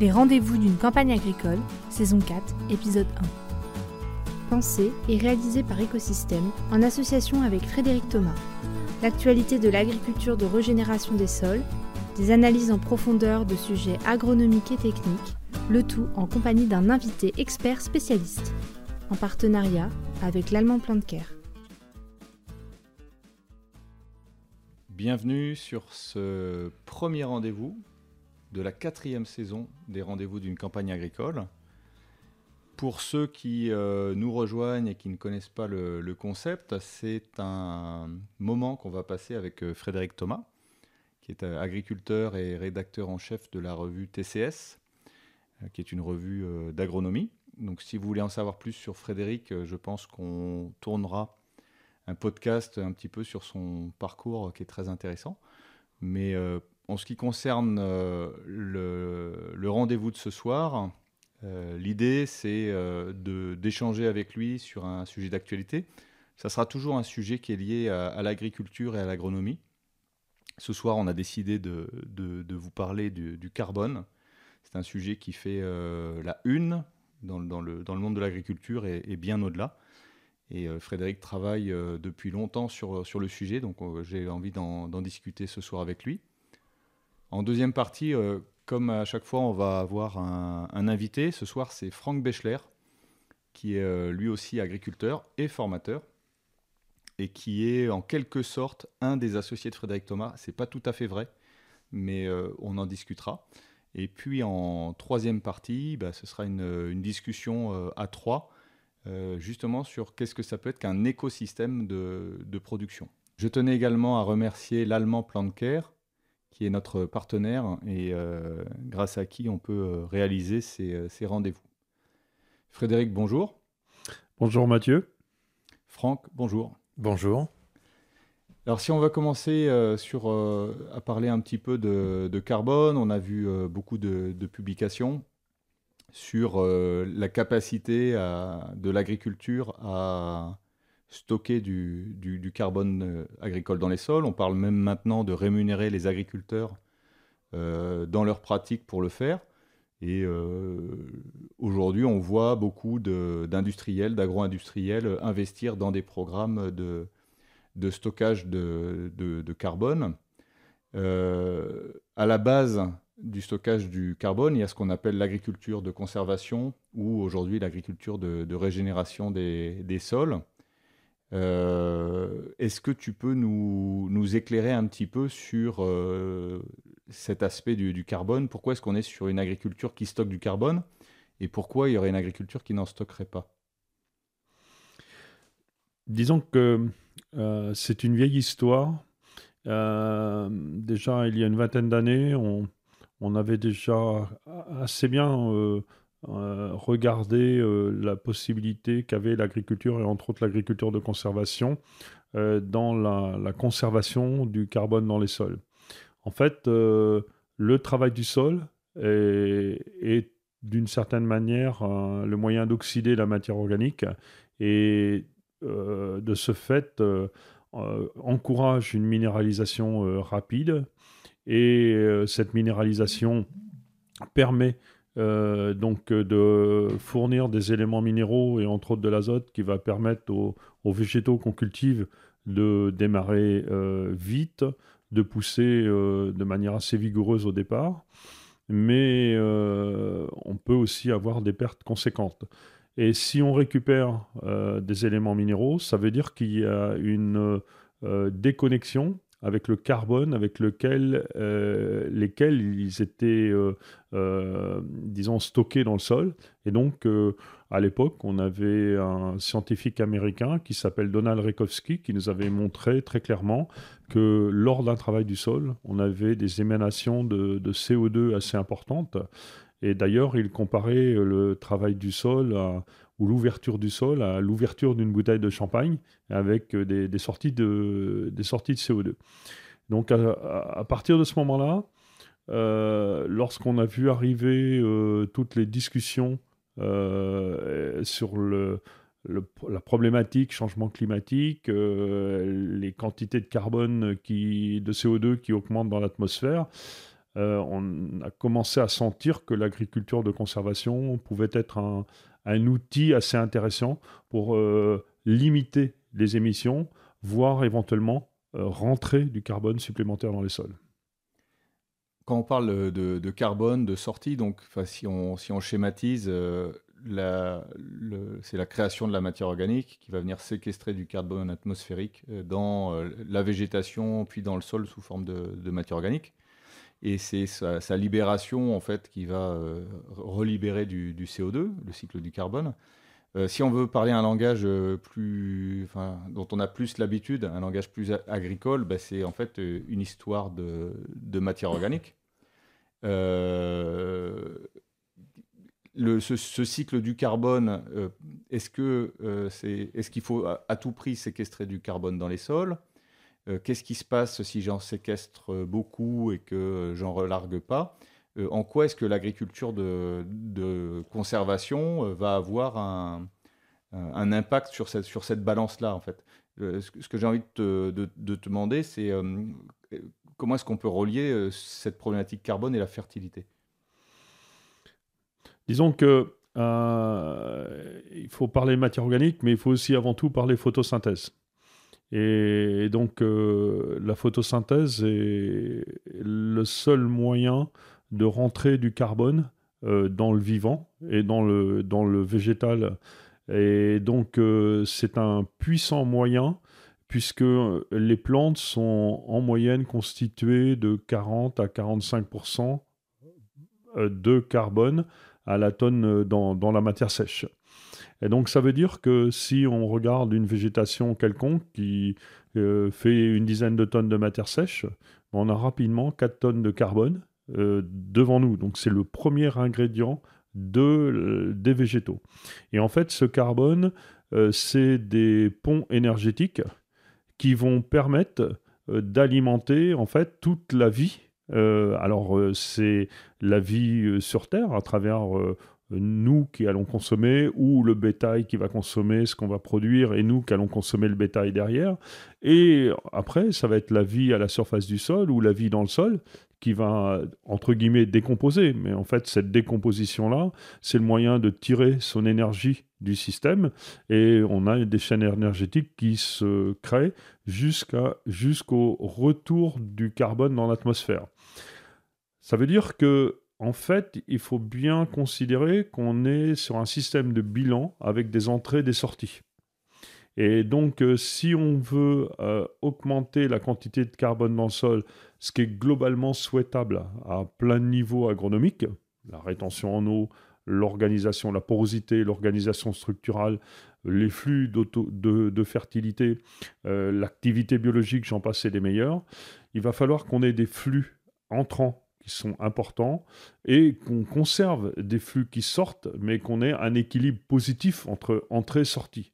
Les rendez-vous d'une campagne agricole, saison 4, épisode 1. Pensé et réalisé par Écosystème en association avec Frédéric Thomas. L'actualité de l'agriculture de régénération des sols, des analyses en profondeur de sujets agronomiques et techniques, le tout en compagnie d'un invité expert spécialiste, en partenariat avec l'Allemand Care. Bienvenue sur ce premier rendez-vous de la quatrième saison des rendez-vous d'une campagne agricole. Pour ceux qui euh, nous rejoignent et qui ne connaissent pas le, concept, c'est un moment qu'on va passer avec euh, Frédéric Thomas, qui est euh, agriculteur et rédacteur en chef de la revue TCS, qui est une revue d'agronomie. Donc si vous voulez en savoir plus sur Frédéric, je pense qu'on tournera un podcast un petit peu sur son parcours qui est très intéressant. Mais en ce qui concerne euh, le, rendez-vous de ce soir, euh, l'idée c'est euh, d'échanger avec lui sur un sujet d'actualité. Ça sera toujours un sujet qui est lié à, l'agriculture et à l'agronomie. Ce soir, on a décidé de, vous parler du, carbone. C'est un sujet qui fait la une dans, le, monde de l'agriculture et, bien au-delà. Et Frédéric travaille depuis longtemps sur, sur le sujet, donc j'ai envie d'en discuter ce soir avec lui. En deuxième partie, euh, comme à chaque fois, on va avoir un, invité. Ce soir, c'est Franck Bechler, qui est euh, lui aussi agriculteur et formateur, et qui est en quelque sorte un des associés de Frédéric Thomas. C'est pas tout à fait vrai, mais euh, on en discutera. Et puis en troisième partie, bah, ce sera une, discussion à trois, justement sur qu'est-ce que ça peut être qu'un écosystème de, production. Je tenais également à remercier l'allemand Care qui est notre partenaire et euh, grâce à qui on peut euh, réaliser euh, ces, rendez-vous. Frédéric, bonjour. Bonjour Mathieu. Franck, bonjour. Bonjour. Alors si on va commencer sur, à parler un petit peu de, carbone, on a vu beaucoup de, publications sur la capacité de l'agriculture à stocker du, carbone euh, agricole dans les sols. On parle même maintenant de rémunérer les agriculteurs euh, dans leurs pratiques pour le faire. Et euh, aujourd'hui, on voit beaucoup d'industriels, d'agro-industriels investir dans des programmes de, stockage de, carbone. à la base du stockage du carbone, il y a ce qu'on appelle l'agriculture de conservation ou aujourd'hui l'agriculture de, régénération des sols. Euh, est-ce que tu peux nous, éclairer un petit peu sur euh, cet aspect du, carbone? Pourquoi est-ce qu'on est sur une agriculture qui stocke du carbone? Et pourquoi il y aurait une agriculture qui n'en stockerait pas? Disons que euh, c'est une vieille histoire. déjà, il y a une vingtaine d'années, on, avait déjà assez bien euh, regarder euh, la possibilité qu'avait l'agriculture, et entre autres l'agriculture de conservation, euh, dans la, conservation du carbone dans les sols. En fait, le travail du sol est, d'une certaine manière le moyen d'oxyder la matière organique et de ce fait encourage une minéralisation rapide et cette minéralisation permet euh, donc euh, de fournir des éléments minéraux et entre autres de l'azote qui va permettre aux, végétaux qu'on cultive de démarrer euh, vite, de pousser de manière assez vigoureuse au départ, mais on peut aussi avoir des pertes conséquentes. Et si on récupère des éléments minéraux, ça veut dire qu'il y a une déconnexion avec le carbone avec lequel, euh, lesquels ils étaient, euh, euh, disons, stockés dans le sol. Et donc, à l'époque, on avait un scientifique américain qui s'appelle Donald Rekowski qui nous avait montré très clairement que lors d'un travail du sol, on avait des émanations de, de CO2 assez importantes. Et d'ailleurs, il comparait le travail du sol à, ou l'ouverture du sol à l'ouverture d'une bouteille de champagne avec euh, des, sorties, de, des sorties de CO2. Donc à, partir de ce moment-là, euh, lorsqu'on a vu arriver euh, toutes les discussions sur la problématique changement climatique, les quantités de carbone, de CO2 qui augmentent dans l'atmosphère, on a commencé à sentir que l'agriculture de conservation pouvait être un, un outil assez intéressant pour limiter les émissions, voire éventuellement rentrer du carbone supplémentaire dans les sols quand on parle de, carbone, de sortie, donc si on, si on schématise, euh, c'est la création de la matière organique qui va venir séquestrer du carbone atmosphérique euh, dans euh, la végétation, puis dans le sol sous forme de, matière organique. Et c'est sa, libération en fait qui va relibérer du, CO2, le cycle du carbone. si on veut parler un langage plus, enfin, dont on a plus l'habitude, un langage plus agricole, bah, c'est en fait une histoire de, matière organique. Euh, ce, cycle du carbone, euh, est-ce que euh, c'est, est-ce qu'il faut à, tout prix séquestrer du carbone dans les sols? Qu'est-ce qui se passe si j'en séquestre beaucoup et que j'en relargue pas? En quoi est-ce que l'agriculture de, conservation va avoir un, impact sur cette, sur cette balance-là en fait? Ce que j'ai envie de te, de te demander, c'est comment est-ce qu'on peut relier euh, cette problématique carbone et la fertilité? Disons que euh, il faut parler matière organique, mais il faut aussi avant tout parler photosynthèse. Et donc euh, la photosynthèse est le seul moyen de rentrer du carbone dans le vivant et dans le, dans le végétal. Et donc c'est un puissant moyen puisque euh, les plantes sont en moyenne constituées de 40 à 45% euh, de carbone à la tonne euh, dans, la matière sèche. Et donc ça veut dire que si on regarde une végétation quelconque qui fait une dizaine de tonnes de matière sèche, on a rapidement 4 tonnes de carbone devant nous. Donc c'est le premier ingrédient de, des végétaux. Et en fait ce carbone, c'est des ponts énergétiques qui vont permettre euh, d'alimenter en fait toute la vie. Euh, alors euh, c'est la vie sur Terre à travers nous qui allons consommer ou le bétail qui va consommer ce qu'on va produire et nous qui allons consommer le bétail derrière. Et après, ça va être la vie à la surface du sol ou la vie dans le sol qui va, entre guillemets, décomposer. Mais en fait, cette décomposition-là, c'est le moyen de tirer son énergie du système et on a des chaînes énergétiques qui se créent jusqu'à, jusqu'au retour du carbone dans l'atmosphère. Ça veut dire que en fait, il faut bien considérer qu'on est sur un système de bilan avec des entrées et des sorties. Et donc, euh, si on veut euh, augmenter la quantité de carbone dans le sol, ce qui est globalement souhaitable à plein de niveaux la rétention en eau, l'organisation, la porosité, l'organisation structurale, les flux de, fertilité, euh, l'activité biologique, j'en passe, des meilleurs, il va falloir qu'on ait des flux entrants sont importants et qu'on conserve des flux qui sortent, mais qu'on ait un équilibre positif entre entrée et sortie.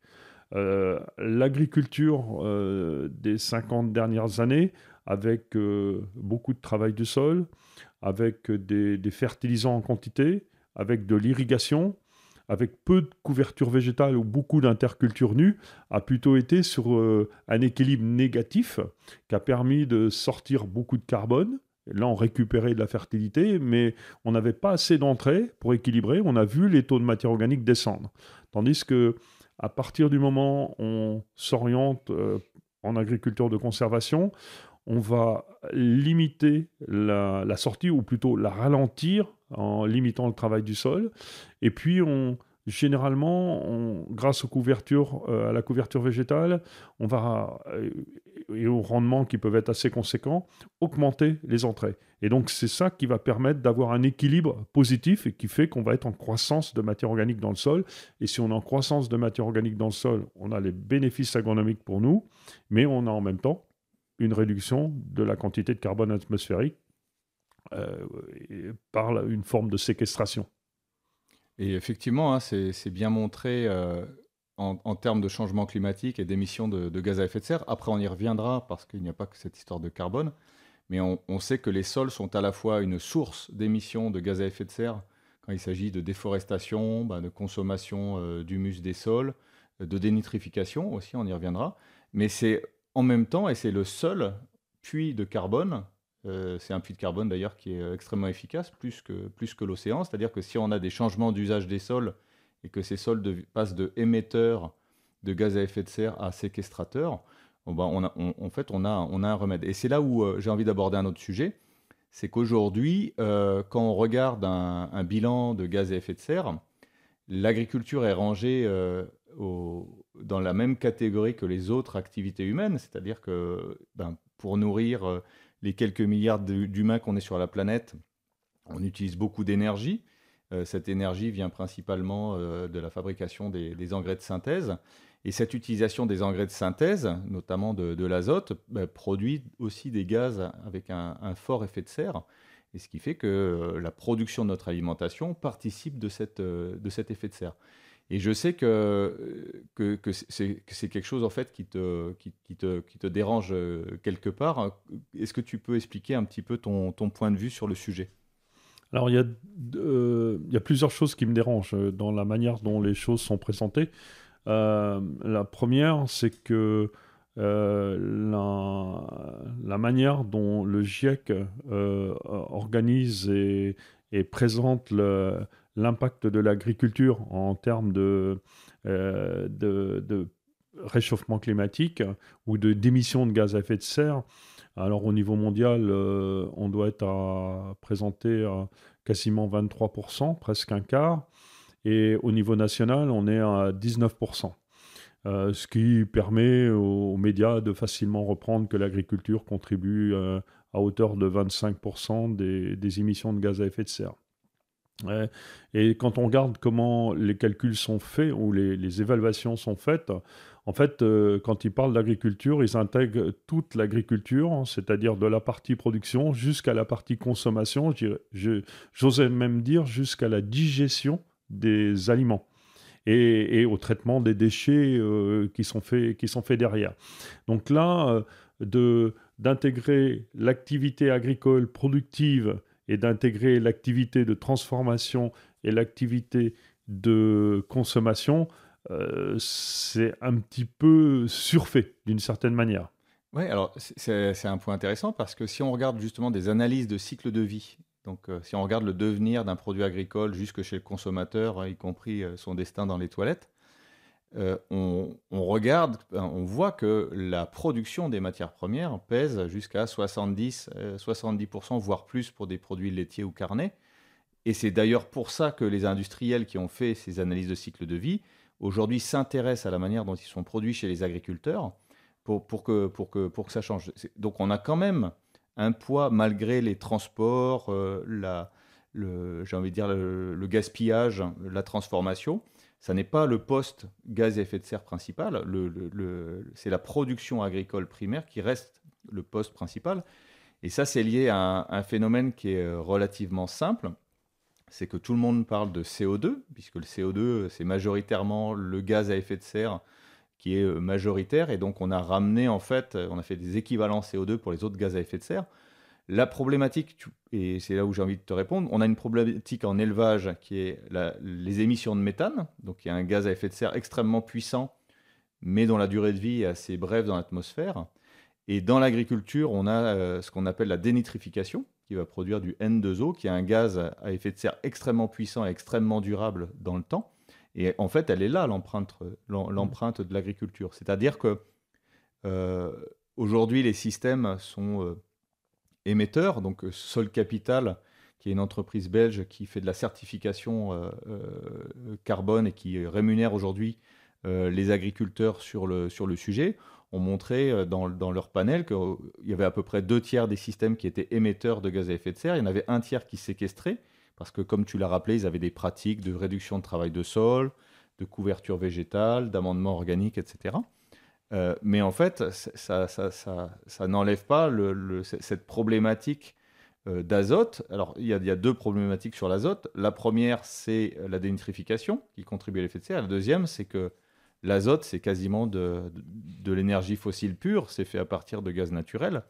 Euh, l'agriculture euh, des 50 dernières années, avec beaucoup de travail du sol, avec des fertilisants en quantité, avec de l'irrigation, avec peu de couverture végétale ou beaucoup d'interculture nue, a plutôt été sur euh, un équilibre négatif qui a permis de sortir beaucoup de carbone. Là, on récupérait de la fertilité, mais on n'avait pas assez d'entrée pour équilibrer. On a vu les taux de matière organique descendre. Tandis que, à partir du moment où on s'oriente euh, en agriculture de conservation, on va limiter la, sortie, ou plutôt la ralentir en limitant le travail du sol. Et puis, on, généralement, grâce euh, à la couverture végétale, on va, euh, et aux rendements qui peuvent être assez conséquents, augmenter les entrées. Et donc, c'est ça qui va permettre d'avoir un équilibre positif et qui fait qu'on va être en croissance de matière organique dans le sol. Et si on est en croissance de matière organique dans le sol, on a les bénéfices agronomiques pour nous, mais on a en même temps une réduction de la quantité de carbone atmosphérique euh, par une forme de séquestration. Et effectivement, hein, c'est bien montré euh, en, termes de changement climatique et d'émissions de, gaz à effet de serre. Après, on y reviendra parce qu'il n'y a pas que cette histoire de carbone. Mais on, sait que les sols sont à la fois une source d'émissions de gaz à effet de serre quand il s'agit de déforestation, bah, de consommation euh, d'humus des sols, de dénitrification aussi, on y reviendra. Mais c'est en même temps, et c'est le seul puits de carbone c'est un puits de carbone d'ailleurs qui est extrêmement efficace, plus que, plus que l'océan. C'est-à-dire que si on a des changements d'usage des sols et que ces sols passent de émetteurs de gaz à effet de serre à séquestrateurs, ben, on, en fait, on a, on a un remède. Et c'est là où j'ai envie d'aborder un autre sujet c'est qu'aujourd'hui, euh, quand on regarde un, bilan de gaz à effet de serre, l'agriculture est rangée euh, dans la même catégorie que les autres activités humaines, c'est-à-dire que ben, pour nourrir euh, les quelques milliards d'humains qu'on est sur la planète, on utilise beaucoup d'énergie. cette énergie vient principalement de la fabrication des, engrais de synthèse. Et cette utilisation des engrais de synthèse, notamment de, l'azote, bah, produit aussi des gaz avec un, fort effet de serre. Et ce qui fait que euh, la production de notre alimentation participe euh, de cet effet de serre. Et je sais que, que, que c'est quelque chose en fait qui te, qui, te, qui te dérange euh, quelque part. Est-ce que tu peux expliquer un petit peu ton, ton point de vue sur le sujet? Alors, il y, a, il y a plusieurs choses qui me dérangent dans la manière dont les choses sont présentées. Euh, la première, c'est que euh, la, manière dont le GIEC euh, organise et, présente l'impact de l'agriculture en termes de, de, réchauffement climatique ou de d'émissions de gaz à effet de serre. Alors au niveau mondial, on doit être à présenter à quasiment 23%, presque un quart. Et au niveau national, on est à 19%. Euh, ce qui permet aux, médias de facilement reprendre que l'agriculture contribue euh, à hauteur de 25% des, émissions de gaz à effet de serre. Et quand on regarde comment les calculs sont faits ou les, évaluations sont faites, en fait, euh, quand ils parlent d'agriculture, ils intègrent toute l'agriculture, c'est-à-dire de la partie production jusqu'à la partie consommation, j'osais même dire jusqu'à la digestion des aliments et, au traitement des déchets euh, qui, sont faits, qui sont faits derrière. Donc là, euh, d'intégrer l'activité agricole productive et d'intégrer l'activité de transformation et l'activité de consommation, euh, c'est un petit peu surfait d'une certaine manière. Oui, alors c'est un point intéressant parce que si on regarde justement des analyses de cycle de vie donc, euh, si on regarde le devenir d'un produit agricole jusque chez le consommateur, hein, y compris euh, son destin dans les toilettes, euh, on, regarde, on voit que la production des matières premières pèse jusqu'à 70, 70%, voire plus pour des produits laitiers ou carnés. Et c'est d'ailleurs pour ça que les industriels qui ont fait ces analyses de cycle de vie, aujourd'hui s'intéressent à la manière dont ils sont produits chez les agriculteurs pour, que, pour, que, pour que ça change. Donc on a quand même un poids malgré les transports, euh, j'ai envie de dire le, gaspillage, la transformation. Ça n'est pas le poste gaz à effet de serre principal, c'est la production agricole primaire qui reste le poste principal. Et ça, c'est lié à un, phénomène qui est euh, relativement simple. C'est que tout le monde parle de CO2, puisque le CO2, c'est majoritairement le gaz à effet de serre qui est euh, majoritaire. Et donc, on a ramené, en fait, on a fait des équivalents CO2 pour les autres gaz à effet de serre. La problématique, et c'est là où j'ai envie de te répondre, on a une problématique en élevage qui est les émissions de méthane, donc il y a un gaz à effet de serre extrêmement puissant, mais dont la durée de vie est assez brève dans l'atmosphère. Et dans l'agriculture, on a euh, ce qu'on appelle la dénitrification, qui va produire du N2O, qui est un gaz à effet de serre extrêmement puissant et extrêmement durable dans le temps. Et en fait, elle est là, l'empreinte, l'empreinte de l'agriculture. C'est-à-dire que euh, aujourd'hui, les systèmes sont euh, émetteurs. Donc, euh, Sol Capital, qui est une entreprise belge qui fait de la certification carbone et qui rémunère aujourd'hui les agriculteurs sur le, sujet, ont montré dans, dans leur panel qu'il y avait à peu près deux tiers des systèmes qui étaient émetteurs de gaz à effet de serre. Il y en avait un tiers qui séquestraient parce que comme tu l'as rappelé, ils avaient des pratiques de réduction de travail de sol, de couverture végétale, d'amendement organique, etc. Euh, mais en fait, ça, n'enlève pas cette problématique euh, d'azote. Alors, il y, a, deux problématiques sur l'azote. La première, c'est la dénitrification qui contribue à l'effet de serre. La deuxième, c'est que l'azote, c'est quasiment de, de l'énergie fossile pure. C'est fait à partir de gaz naturel.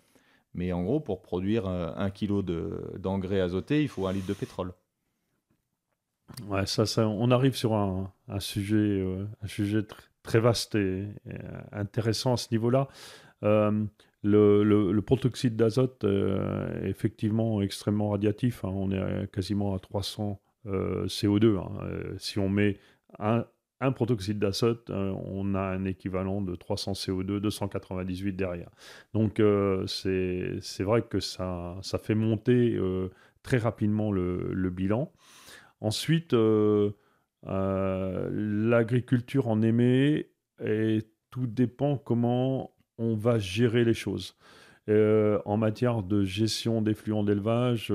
Mais en gros, pour produire un, kilo d'engrais azoté, il faut un litre de pétrole. Ouais, ça, on arrive sur un, sujet, euh, un sujet très vaste et, intéressant à ce niveau-là. Euh, Le, protoxyde d'azote est effectivement extrêmement radiatif. Hein. on est quasiment à 300 CO2. Hein. si on met un, protoxyde d'azote, on a un équivalent de 300 CO2, 298 derrière. Donc c'est vrai que ça, ça fait monter très rapidement le, bilan. Ensuite, euh, euh, l'agriculture en émet et tout dépend comment on va gérer les choses. Euh, en matière de gestion d'effluents d'élevage,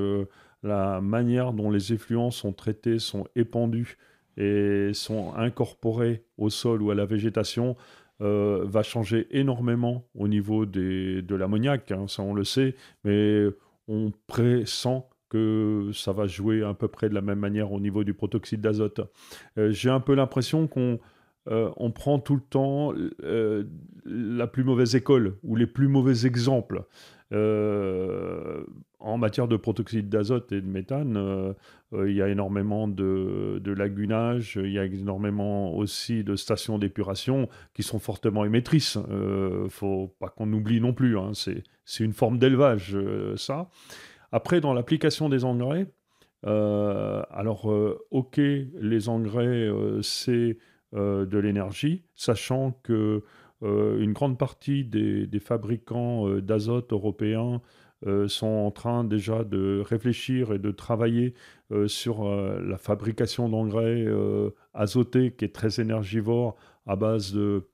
la manière dont les effluents sont traités, sont épandus et sont incorporés au sol ou à la végétation va changer énormément au niveau de l'ammoniac, hein, ça on le sait, mais on pressent que ça va jouer à peu près de la même manière au niveau du protoxyde d'azote. Euh, j'ai un peu l'impression qu'on euh, on prend tout le temps euh, la plus mauvaise école ou les plus mauvais exemples. en matière de protoxyde d'azote et de méthane, il y a énormément de, de, lagunage, il y a énormément aussi de stations d'épuration qui sont fortement émettrices. Il ne faut pas qu'on oublie non plus, hein. c'est une forme d'élevage, ça. Après, dans l'application des engrais, euh, alors, euh, ok, les engrais, euh, c'est de l'énergie, sachant que une grande partie des, fabricants d'azote européens sont en train déjà de réfléchir et de travailler sur la fabrication d'engrais azotés qui est très énergivore à base de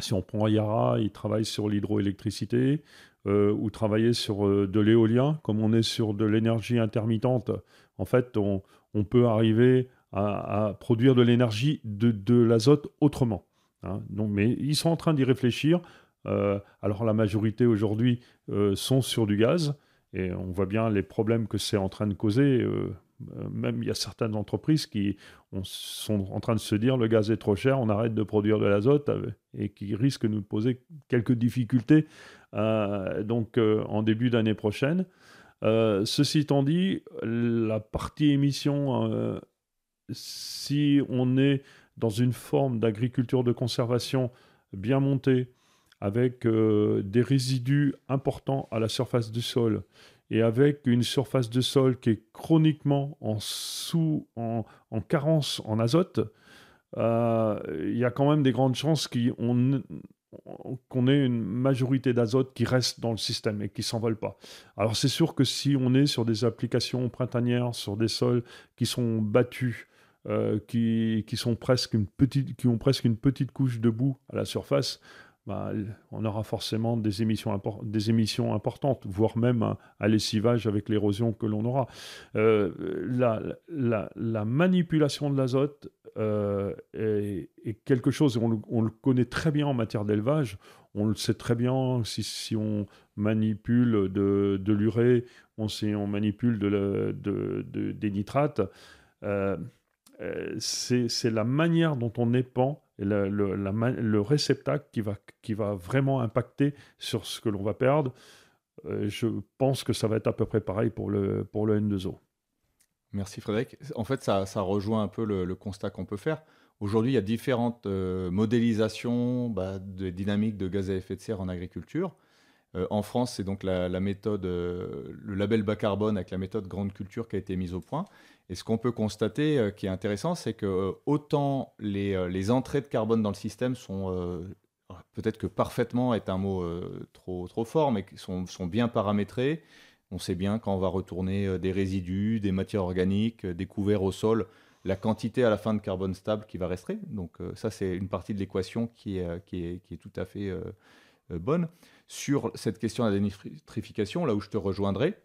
si on prend Yara, ils travaillent sur l'hydroélectricité. Euh, ou travailler sur euh, de l'éolien, comme on est sur de l'énergie intermittente, en fait, on, peut arriver à, produire de l'énergie, de, de l'azote autrement. Hein. Donc, mais ils sont en train d'y réfléchir. Euh, alors la majorité aujourd'hui sont sur du gaz, et on voit bien les problèmes que c'est en train de causer. même il y a certaines entreprises qui sont en train de se dire le gaz est trop cher, on arrête de produire de l'azote et qui risquent de nous poser quelques difficultés donc euh, en début d'année prochaine. Euh, ceci étant dit, la partie émission, si on est dans une forme d'agriculture de conservation bien montée, avec des résidus importants à la surface du sol, et avec une surface de sol qui est chroniquement en, sous, en, carence en azote, il y a quand même des grandes chances qu'on qu'on ait une majorité d'azote qui reste dans le système et qui s'envole pas. Alors c'est sûr que si on est sur des applications printanières, sur des sols qui sont battus, euh, qui, qui, sont presque une petite, qui ont presque une petite couche de boue à la surface, bah, on aura forcément des émissions, des émissions importantes, voire même un, lessivage avec l'érosion que l'on aura. Euh, la, la, la, manipulation de l'azote euh, est, quelque chose, on le, connaît très bien en matière d'élevage, on le sait très bien si, on manipule de, l'urée, on, on manipule de, de, des nitrates. Euh, c'est la manière dont on épand le, le, réceptacle qui va, vraiment impacter sur ce que l'on va perdre. Euh, je pense que ça va être à peu près pareil pour le, pour le N2O. Merci Frédéric. En fait, ça, rejoint un peu le, constat qu'on peut faire. Aujourd'hui, il y a différentes euh, modélisations bah, de dynamiques de gaz à effet de serre en agriculture. Euh, en France, c'est donc la, méthode, le label bas carbone avec la méthode grande culture qui a été mise au point. Et ce qu'on peut constater euh, qui est intéressant, c'est que euh, autant euh, les, entrées de carbone dans le système sont, peut-être que parfaitement est un mot trop, trop fort, mais sont, sont bien paramétrées. On sait bien quand on va retourner des résidus, des matières organiques, des couverts au sol, la quantité à la fin de carbone stable qui va rester. Donc ça, c'est une partie de l'équation qui est, qui, est, qui est, tout à fait bonne. Sur cette question de la dénitrification, là où je te rejoindrai,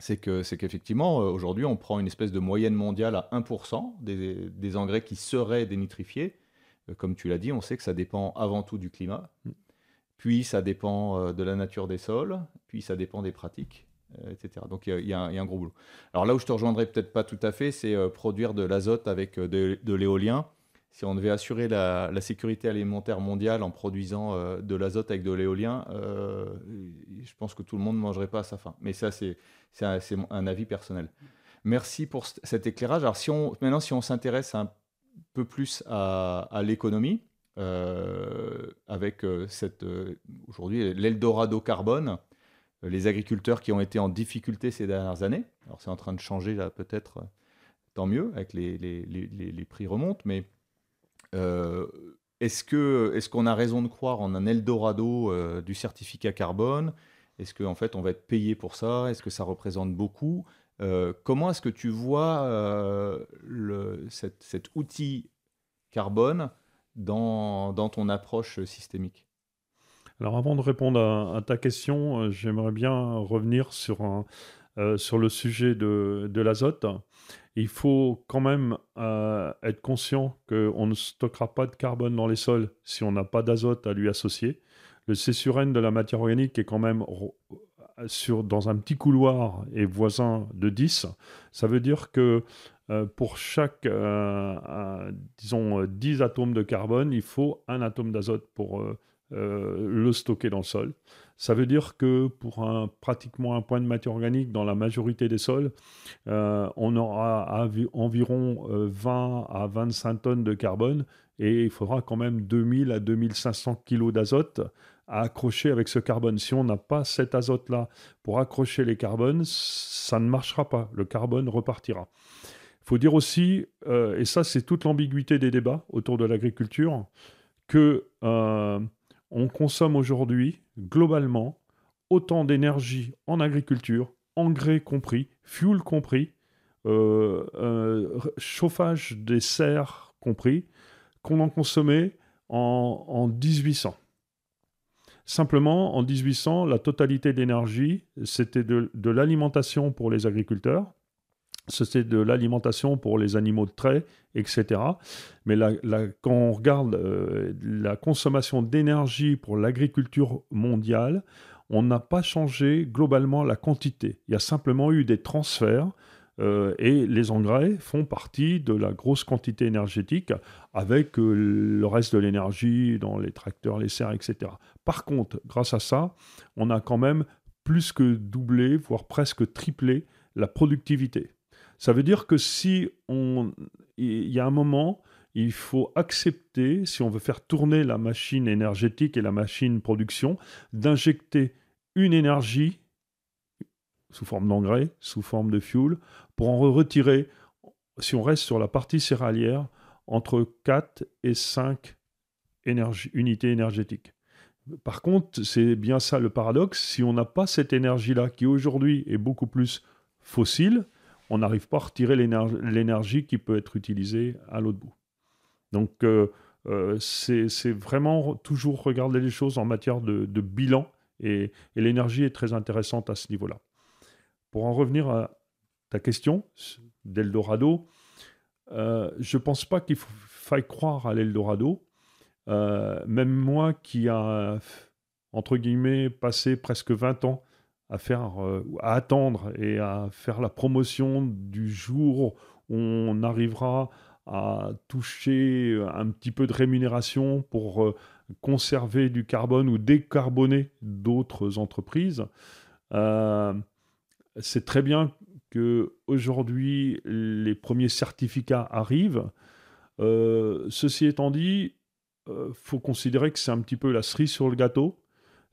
c'est que c'est qu'effectivement, euh, aujourd'hui, on prend une espèce de moyenne mondiale à 1% des, engrais qui seraient dénitrifiés. Euh, comme tu l'as dit, on sait que ça dépend avant tout du climat, mm. puis ça dépend euh, de la nature des sols, puis ça dépend des pratiques, etc. Donc il y, a un gros boulot. Alors là où je te rejoindrai peut-être pas tout à fait, c'est produire de l'azote avec de l'éolien si on devait assurer la, sécurité alimentaire mondiale en produisant euh, de l'azote avec de l'éolien, euh, je pense que tout le monde ne mangerait pas à sa faim. Mais ça, c'est un, avis personnel. Merci pour cet éclairage. Alors, maintenant, si on s'intéresse un peu plus à, l'économie, avec cette aujourd'hui l'Eldorado carbone, les agriculteurs qui ont été en difficulté ces dernières années. Alors c'est en train de changer là peut-être, tant mieux, avec les, les prix remontent, mais est-ce que est-ce qu'on a raison de croire en un Eldorado du certificat carbone? Est-ce qu'en en fait on va être payé pour ça? Est-ce que ça représente beaucoup? Comment est-ce que tu vois cet outil carbone dans, dans ton approche systémique? Alors avant de répondre à, ta question, euh, j'aimerais bien revenir sur, euh, sur le sujet de, de l'azote. Il faut quand même euh, être conscient qu'on ne stockera pas de carbone dans les sols si on n'a pas d'azote à lui associer. Le C sur N de la matière organique est quand même dans un petit couloir et voisin de 10. Ça veut dire que euh, pour chaque, euh, disons, 10 atomes de carbone, il faut un atome d'azote pour le stocker dans le sol. Ça veut dire que pour un, pratiquement un point de matière organique dans la majorité des sols, on aura environ 20 à 25 tonnes de carbone et il faudra quand même 2000 à 2500 kg d'azote à accrocher avec ce carbone. Si on n'a pas cet azote-là pour accrocher les carbones, ça ne marchera pas. Le carbone repartira. Il faut dire aussi, euh, et ça c'est toute l'ambiguïté des débats autour de l'agriculture, que euh, on consomme aujourd'hui globalement autant d'énergie en agriculture, engrais compris, fuel compris, euh, chauffage des serres compris, qu'on en consommait en, en 1800. Simplement, en 1800, la totalité d'énergie, c'était de l'alimentation pour les agriculteurs, c'était de l'alimentation pour les animaux de trait, etc. Mais quand on regarde euh, la consommation d'énergie pour l'agriculture mondiale, on n'a pas changé globalement la quantité. Il y a simplement eu des transferts euh, et les engrais font partie de la grosse quantité énergétique avec euh, le reste de l'énergie dans les tracteurs, les serres, etc. Par contre, grâce à ça, on a quand même plus que doublé, voire presque triplé la productivité. Ça veut dire que si on, il y a un moment, il faut accepter, si on veut faire tourner la machine énergétique et la machine production, d'injecter une énergie sous forme d'engrais, sous forme de fuel, pour en retirer, si on reste sur la partie céréalière, entre 4 et 5 unités énergétiques. Par contre, c'est bien ça le paradoxe, si on n'a pas cette énergie-là, qui aujourd'hui est beaucoup plus fossile, on n'arrive pas à retirer l'énergie qui peut être utilisée à l'autre bout. Donc, euh, euh, c'est vraiment toujours regarder les choses en matière de, bilan et, l'énergie est très intéressante à ce niveau-là. Pour en revenir à ta question d'Eldorado, euh, je ne pense pas qu'il faille croire à l'Eldorado. même moi qui a, entre guillemets, passé presque 20 ans à faire, euh, à attendre et à faire la promotion du jour où on arrivera à toucher un petit peu de rémunération pour euh, conserver du carbone ou décarboner d'autres entreprises. Euh, c'est très bien que aujourd'hui les premiers certificats arrivent. ceci étant dit, faut considérer que c'est un petit peu la cerise sur le gâteau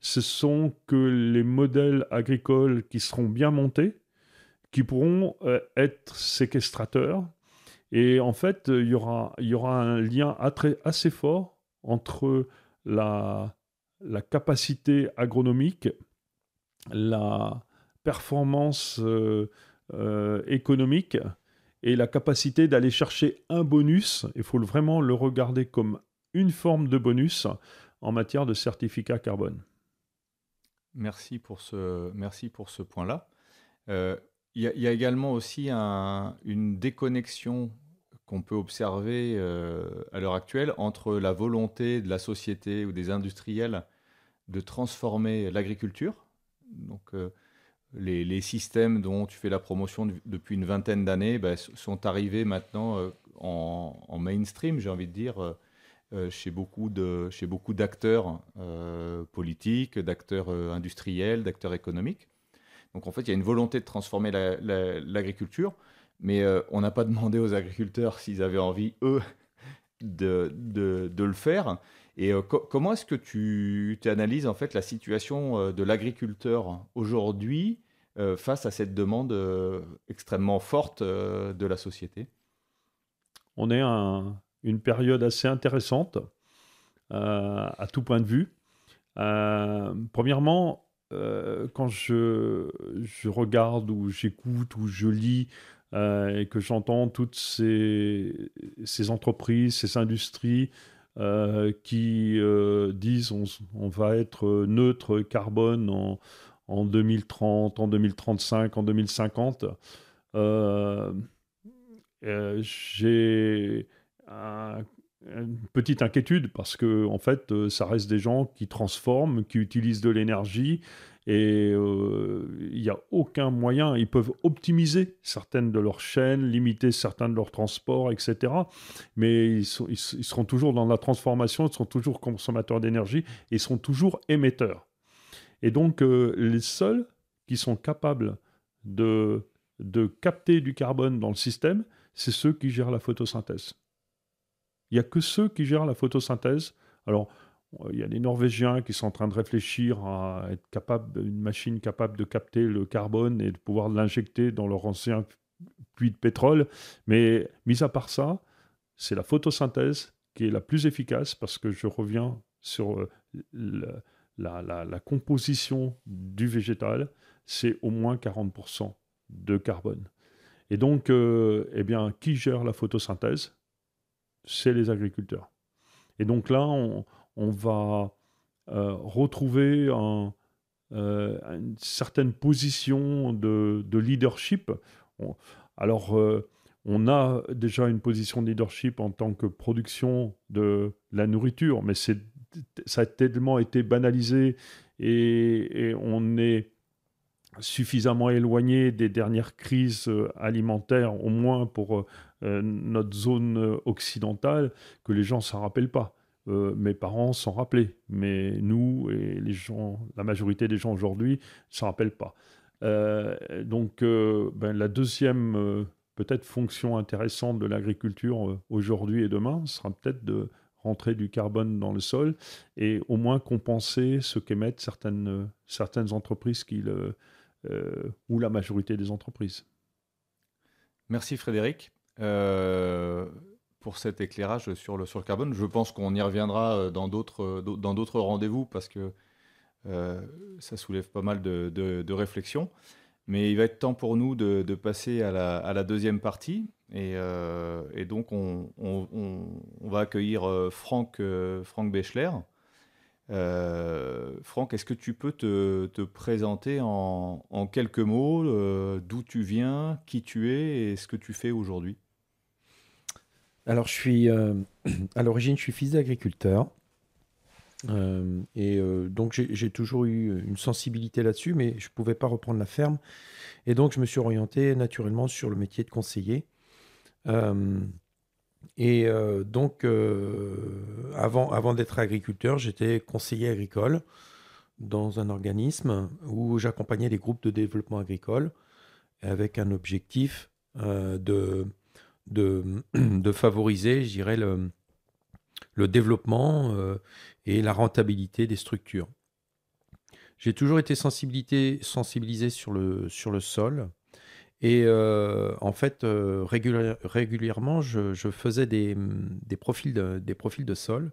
ce sont que les modèles agricoles qui seront bien montés, qui pourront euh, être séquestrateurs. Et en fait, il y aura, il y aura un lien assez fort entre la, capacité agronomique, la performance euh, euh, économique et la capacité d'aller chercher un bonus. Il faut vraiment le regarder comme une forme de bonus en matière de certificat carbone. Merci pour ce, merci pour ce point-là. Euh, il y, a également aussi une déconnexion qu'on peut observer euh, à l'heure actuelle entre la volonté de la société ou des industriels de transformer l'agriculture. Donc, euh, les, systèmes dont tu fais la promotion depuis une vingtaine d'années ben, sont arrivés maintenant en, mainstream, j'ai envie de dire chez beaucoup de chez beaucoup d'acteurs euh, politiques, d'acteurs euh, industriels, d'acteurs économiques. Donc en fait, il y a une volonté de transformer l'agriculture, mais on n'a pas demandé aux agriculteurs s'ils avaient envie eux de, de, le faire. Et comment est-ce que tu, analyses en fait la situation de l'agriculteur aujourd'hui face à cette demande extrêmement forte de la société? On est à une période assez intéressante à tout point de vue. premièrement, euh, quand je, je, regarde ou j'écoute ou je lis euh, et que j'entends toutes ces, ces, entreprises, ces industries euh, qui disent on, on, va être neutre carbone en, en, 2030, en 2035, en 2050, j'ai une petite inquiétude parce que en fait, euh, ça reste des gens qui transforment, qui utilisent de l'énergie et euh, il n'y a aucun moyen. Ils peuvent optimiser certaines de leurs chaînes, limiter certains de leurs transports, etc. Mais ils, seront toujours dans la transformation, ils seront toujours consommateurs d'énergie et ils seront toujours émetteurs. Et donc, euh, les seuls qui sont capables de, de capter du carbone dans le système, c'est ceux qui gèrent la photosynthèse. Il n'y a que ceux qui gèrent la photosynthèse. Alors, euh, il y a les Norvégiens qui sont en train de réfléchir à être capable, une machine capable de capter le carbone et de pouvoir l'injecter dans leur ancien puits de pétrole. Mais mis à part ça, c'est la photosynthèse qui est la plus efficace parce que je reviens sur euh, la, composition du végétal, c'est au moins 40% de carbone. Et donc, euh, eh bien, qui gère la photosynthèse? C'est les agriculteurs. Et donc là, on, va euh, retrouver euh, une certaine position de, leadership. alors, euh, on a déjà une position de leadership en tant que production de la nourriture, mais ça a tellement été banalisé et on est suffisamment éloigné des dernières crises alimentaires, au moins pour euh, notre zone occidentale que les gens s'en rappellent pas. Euh, mes parents s'en rappelaient, mais nous et les gens, la majorité des gens aujourd'hui, s'en rappellent pas. Euh, donc, ben, la deuxième peut-être fonction intéressante de l'agriculture aujourd'hui et demain sera peut-être de rentrer du carbone dans le sol et au moins compenser ce qu'émettent certaines, certaines entreprises qui ou la majorité des entreprises. Merci Frédéric. Euh, pour cet éclairage sur le, sur le carbone. Je pense qu'on y reviendra euh, dans d'autres, euh, dans d'autres rendez-vous parce que ça soulève pas mal de, de, réflexions. Mais il va être temps pour nous de, de passer à la, à la, deuxième partie. Et, et donc, on, on, va accueillir Franck, Franck Bechler. Franck, est-ce que tu peux te, te présenter en, en, quelques mots d'où tu viens, qui tu es et ce que tu fais aujourd'hui? Alors, je suis, euh, à l'origine, je suis fils d'agriculteur. Euh, et euh, donc, j'ai toujours eu une sensibilité là-dessus, mais je ne pouvais pas reprendre la ferme. Et donc, je me suis orienté naturellement sur le métier de conseiller. et donc, avant, avant d'être agriculteur, j'étais conseiller agricole dans un organisme où j'accompagnais les groupes de développement agricole avec un objectif de de, favoriser, je dirais, le, développement euh, et la rentabilité des structures. J'ai toujours été sensibilisé sur le, sur le sol. Et euh, en fait, euh, régulièrement, je, faisais des, profils de, des profils de sol.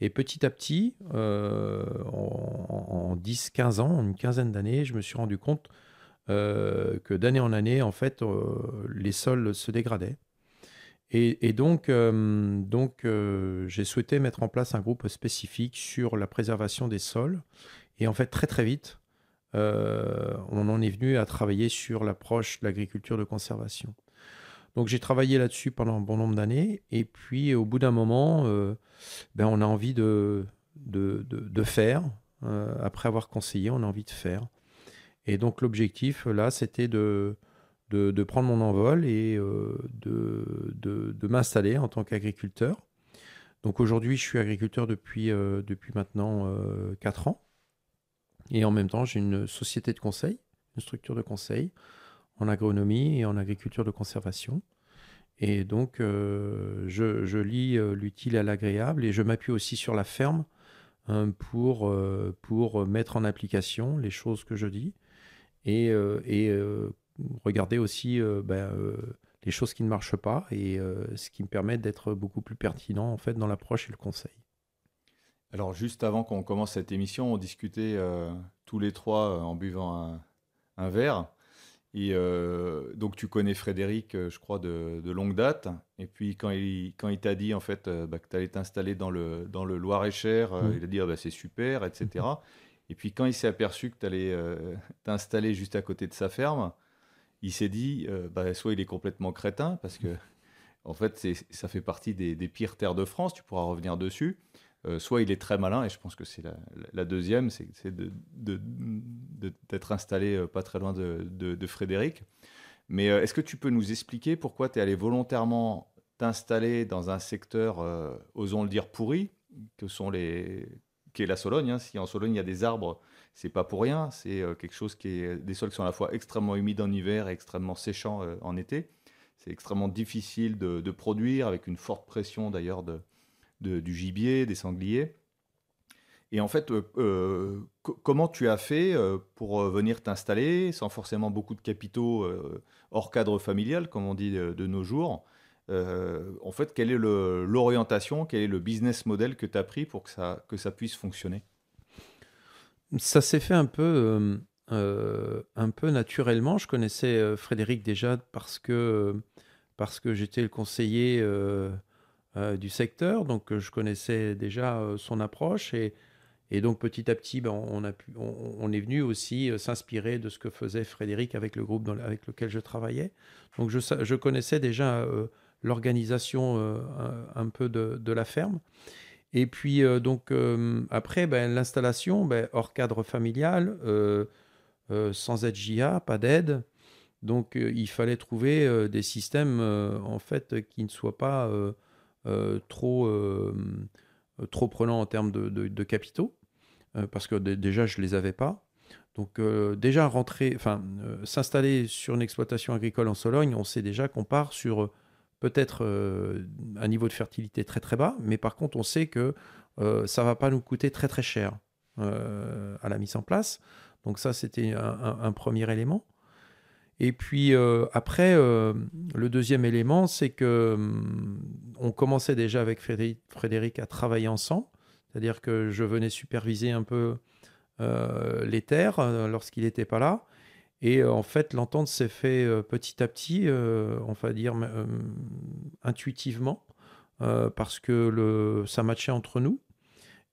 Et petit à petit, en, 10-15 ans, une quinzaine d'années, je me suis rendu compte que d'année en année, en fait, les sols se dégradaient. Et, donc, euh, donc euh, j'ai souhaité mettre en place un groupe spécifique sur la préservation des sols. Et en fait, très très vite, euh, on en est venu à travailler sur l'approche de l'agriculture de conservation. Donc j'ai travaillé là-dessus pendant un bon nombre d'années. Et puis au bout d'un moment, ben, on a envie de, de, de faire. après avoir conseillé, on a envie de faire. Et donc l'objectif là, c'était de de, prendre mon envol et euh, de, m'installer en tant qu'agriculteur. Donc aujourd'hui, je suis agriculteur depuis, euh, depuis maintenant euh, 4 ans. Et en même temps, j'ai une société de conseil, une structure de conseil en agronomie et en agriculture de conservation. Et donc, je, je, lis l'utile à l'agréable et je m'appuie aussi sur la ferme hein, pour, pour mettre en application les choses que je dis et, et regarder aussi ben, les choses qui ne marchent pas et ce qui me permet d'être beaucoup plus pertinent en fait dans l'approche et le conseil. Alors juste avant qu'on commence cette émission, on discutait tous les trois en buvant un, un verre. Et euh, donc tu connais Frédéric, euh, je crois, de, longue date. Et puis quand il, quand il t'a dit en fait euh, bah, que tu allais t'installer dans le, dans le Loir-et-Cher, mmh. il a dit ah, bah, c'est super, etc. Mmh. Et puis quand il s'est aperçu que tu allais t'installer juste à côté de sa ferme, il s'est dit bah, soit il est complètement crétin, parce que en fait ça fait partie des, pires terres de France, tu pourras revenir dessus. Euh, soit il est très malin, et je pense que c'est la, deuxième, c'est d'être installé euh, pas très loin de, Frédéric. Mais euh, est-ce que tu peux nous expliquer pourquoi tu es allé volontairement t'installer dans un secteur, osons le dire, pourri, que sont les, qui est la Sologne hein. Si en Sologne il y a des arbres, c'est pas pour rien. C'est quelque chose qui est des sols qui sont à la fois extrêmement humides en hiver et extrêmement séchants en été. C'est extrêmement difficile de, produire avec une forte pression d'ailleurs de, du gibier, des sangliers. Et en fait, euh, euh, comment tu as fait euh, pour venir t'installer sans forcément beaucoup de capitaux hors cadre familial, comme on dit de, nos jours En fait, quelle est l'orientation, quel est le business model que tu as pris pour que ça, que ça puisse fonctionner? Ça s'est fait un peu, un peu naturellement. Je connaissais Frédéric déjà parce que, parce que j'étais le conseiller euh, du secteur, donc euh, je connaissais déjà euh, son approche et, et, donc petit à petit, ben, on, a pu, on, est venu aussi s'inspirer de ce que faisait Frédéric avec le groupe avec lequel je travaillais. Donc je, je connaissais déjà l'organisation un peu de, de, la ferme. Et puis donc après, ben, l'installation, ben, hors cadre familial, sans aide JA, pas d'aide. Donc il fallait trouver des systèmes en fait qui ne soient pas euh, trop, euh, trop prenant en termes de, capitaux, euh, parce que déjà, je ne les avais pas. Donc déjà rentrer, enfin s'installer sur une exploitation agricole en Sologne, on sait déjà qu'on part sur peut-être un niveau de fertilité très très bas, mais par contre on sait que ça va pas nous coûter très très cher à la mise en place. Donc ça c'était un, premier élément. Et puis euh, après, euh, le deuxième élément, c'est que hum, on commençait déjà avec Frédéric, à travailler ensemble. C'est-à-dire que je venais superviser un peu euh, les terres lorsqu'il n'était pas là. Et en fait, l'entente s'est fait petit à petit, on va dire intuitivement, parce que ça matchait entre nous.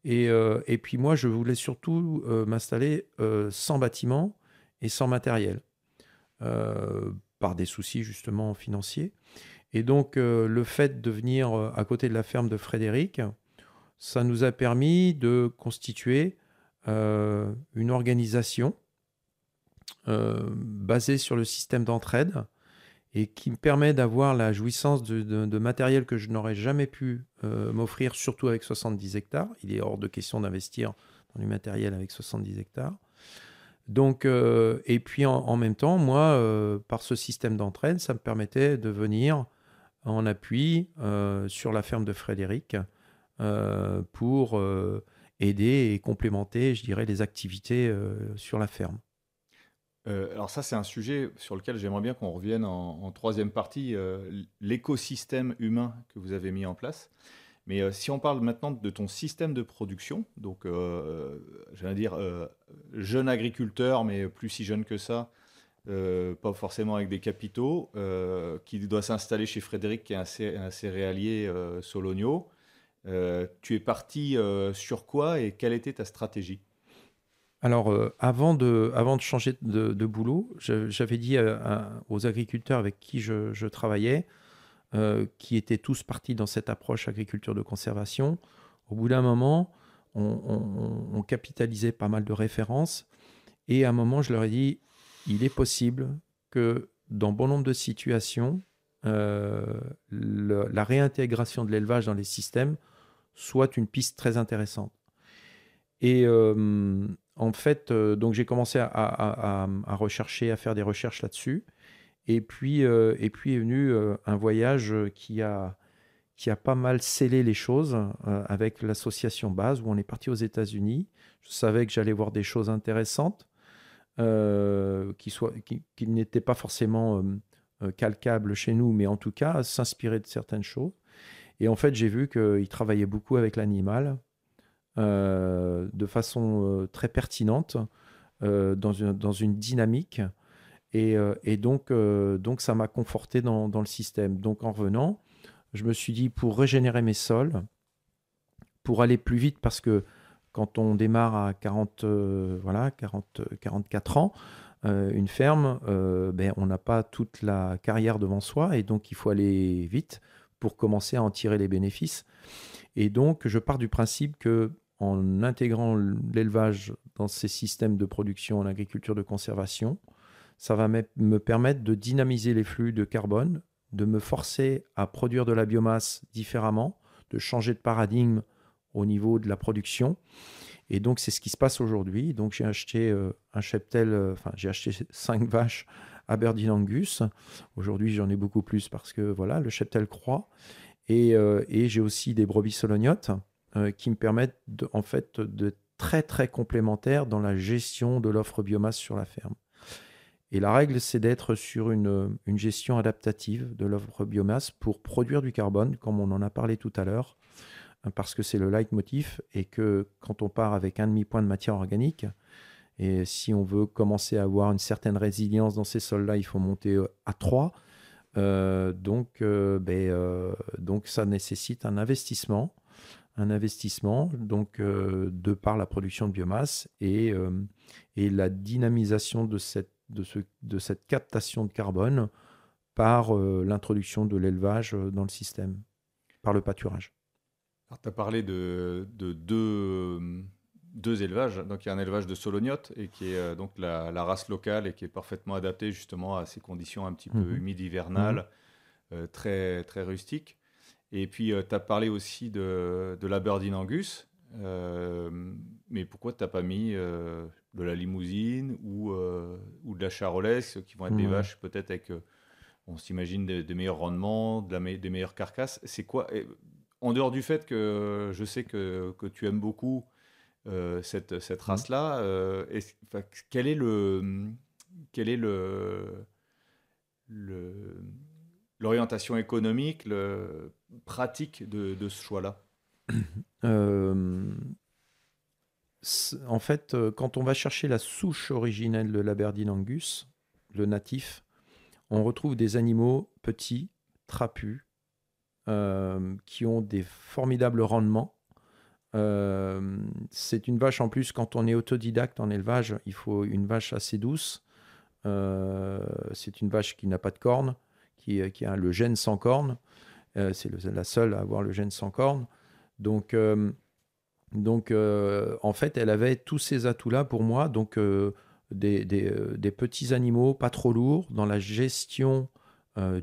Et, puis moi, je voulais surtout m'installer sans bâtiment et sans matériel. Euh, par des soucis justement financiers. Et donc euh, le fait de venir euh, à côté de la ferme de Frédéric, ça nous a permis de constituer une organisation basée sur le système d'entraide et qui me permet d'avoir la jouissance de, matériel que je n'aurais jamais pu m'offrir, surtout avec 70 hectares. Il est hors de question d'investir dans du matériel avec 70 hectares. Donc, euh, et puis en, même temps, moi, euh, par ce système d'entraîne, ça me permettait de venir en appui euh, sur la ferme de Frédéric pour aider et complémenter, je dirais, les activités sur la ferme. Alors ça, c'est un sujet sur lequel j'aimerais bien qu'on revienne en, troisième partie, l'écosystème humain que vous avez mis en place. Mais euh, si on parle maintenant de ton système de production, donc euh, j'allais dire euh, jeune agriculteur, mais plus si jeune que ça, pas forcément avec des capitaux, qui doit s'installer chez Frédéric, qui est un, céréalier Sologno. tu es parti sur quoi et quelle était ta stratégie? Alors, avant, de, avant de changer de, boulot, j'avais dit aux agriculteurs avec qui je travaillais, euh, qui étaient tous partis dans cette approche agriculture de conservation. Au bout d'un moment, on, capitalisait pas mal de références. Et à un moment, je leur ai dit, il est possible que dans bon nombre de situations, euh, la réintégration de l'élevage dans les systèmes soit une piste très intéressante. Et euh, en fait, donc j'ai commencé à, rechercher, à faire des recherches là-dessus. Et puis, puis est venu un voyage qui a, qui a pas mal scellé les choses avec l'association Base, où on est parti aux États-Unis. Je savais que j'allais voir des choses intéressantes. qui, qui, n'étaient pas forcément calcables chez nous, mais en tout cas s'inspirer de certaines choses. Et en fait, j'ai vu qu'il travaillait beaucoup avec l'animal euh, de façon euh, très pertinente, euh, dans, une, dans une dynamique. Et, et donc, donc, ça m'a conforté dans, dans, le système. Donc, en revenant, je me suis dit, pour régénérer mes sols, pour aller plus vite, parce que quand on démarre à 40, voilà, 40, 44 ans, une ferme, ben, on n'a pas toute la carrière devant soi et donc il faut aller vite pour commencer à en tirer les bénéfices. Et donc, je pars du principe que en intégrant l'élevage dans ces systèmes de production en agriculture de conservation, ça va me permettre de dynamiser les flux de carbone, de me forcer à produire de la biomasse différemment, de changer de paradigme au niveau de la production. Et donc, c'est ce qui se passe aujourd'hui. Donc, j'ai acheté euh, un cheptel, euh, enfin, j'ai acheté cinq vaches Aberdeen Angus. Aujourd'hui, j'en ai beaucoup plus parce que voilà, le cheptel croît. Et, euh, et j'ai aussi des brebis solognotes euh, qui me permettent de, en fait de très très complémentaires dans la gestion de l'offre biomasse sur la ferme. Et la règle, c'est d'être sur une, gestion adaptative de l'offre biomasse pour produire du carbone, comme on en a parlé tout à l'heure, parce que c'est le leitmotiv et que quand on part avec un demi-point de matière organique, et si on veut commencer à avoir une certaine résilience dans ces sols-là, il faut monter euh, à 3. Euh, donc, ben, donc, ça nécessite un investissement, un investissement donc de par la production de biomasse et, et la dynamisation de cette, de, ce, de cette captation de carbone par l'introduction de l'élevage dans le système, par le pâturage. Alors, tu as parlé de, de deux deux élevages. Donc, il y a un élevage de solognote et qui est euh, donc la, race locale et qui est parfaitement adaptée justement à ces conditions un petit peu mhm. humides hivernales, mhm. euh, très, très rustiques. Et puis, euh, tu as parlé aussi de, de l'Aberdeen Angus. mais pourquoi tu n'as pas mis de la limousine ou, ou de la charolaise, qui vont être des vaches peut-être avec, on s'imagine, des, meilleurs rendements, de la des meilleures carcasses C'est quoi En dehors du fait que je sais que, que tu aimes beaucoup euh, cette, cette mmh. race-là. Euh, quel est le quel est le l'orientation économique, le pratique de, ce choix-là euh, En fait, quand on va chercher la souche originelle de l'Aberdeen Angus, le natif, on retrouve des animaux petits, trapus, qui ont des formidables rendements euh, c'est une vache en plus, quand on est autodidacte en élevage, il faut une vache assez douce. Euh, c'est une vache qui n'a pas de cornes, qui, qui, a le gène sans cornes. Euh, c'est la seule à avoir le gène sans cornes. Donc, donc en fait, elle avait tous ces atouts-là pour moi. Donc, des, des, petits animaux pas trop lourds dans la gestion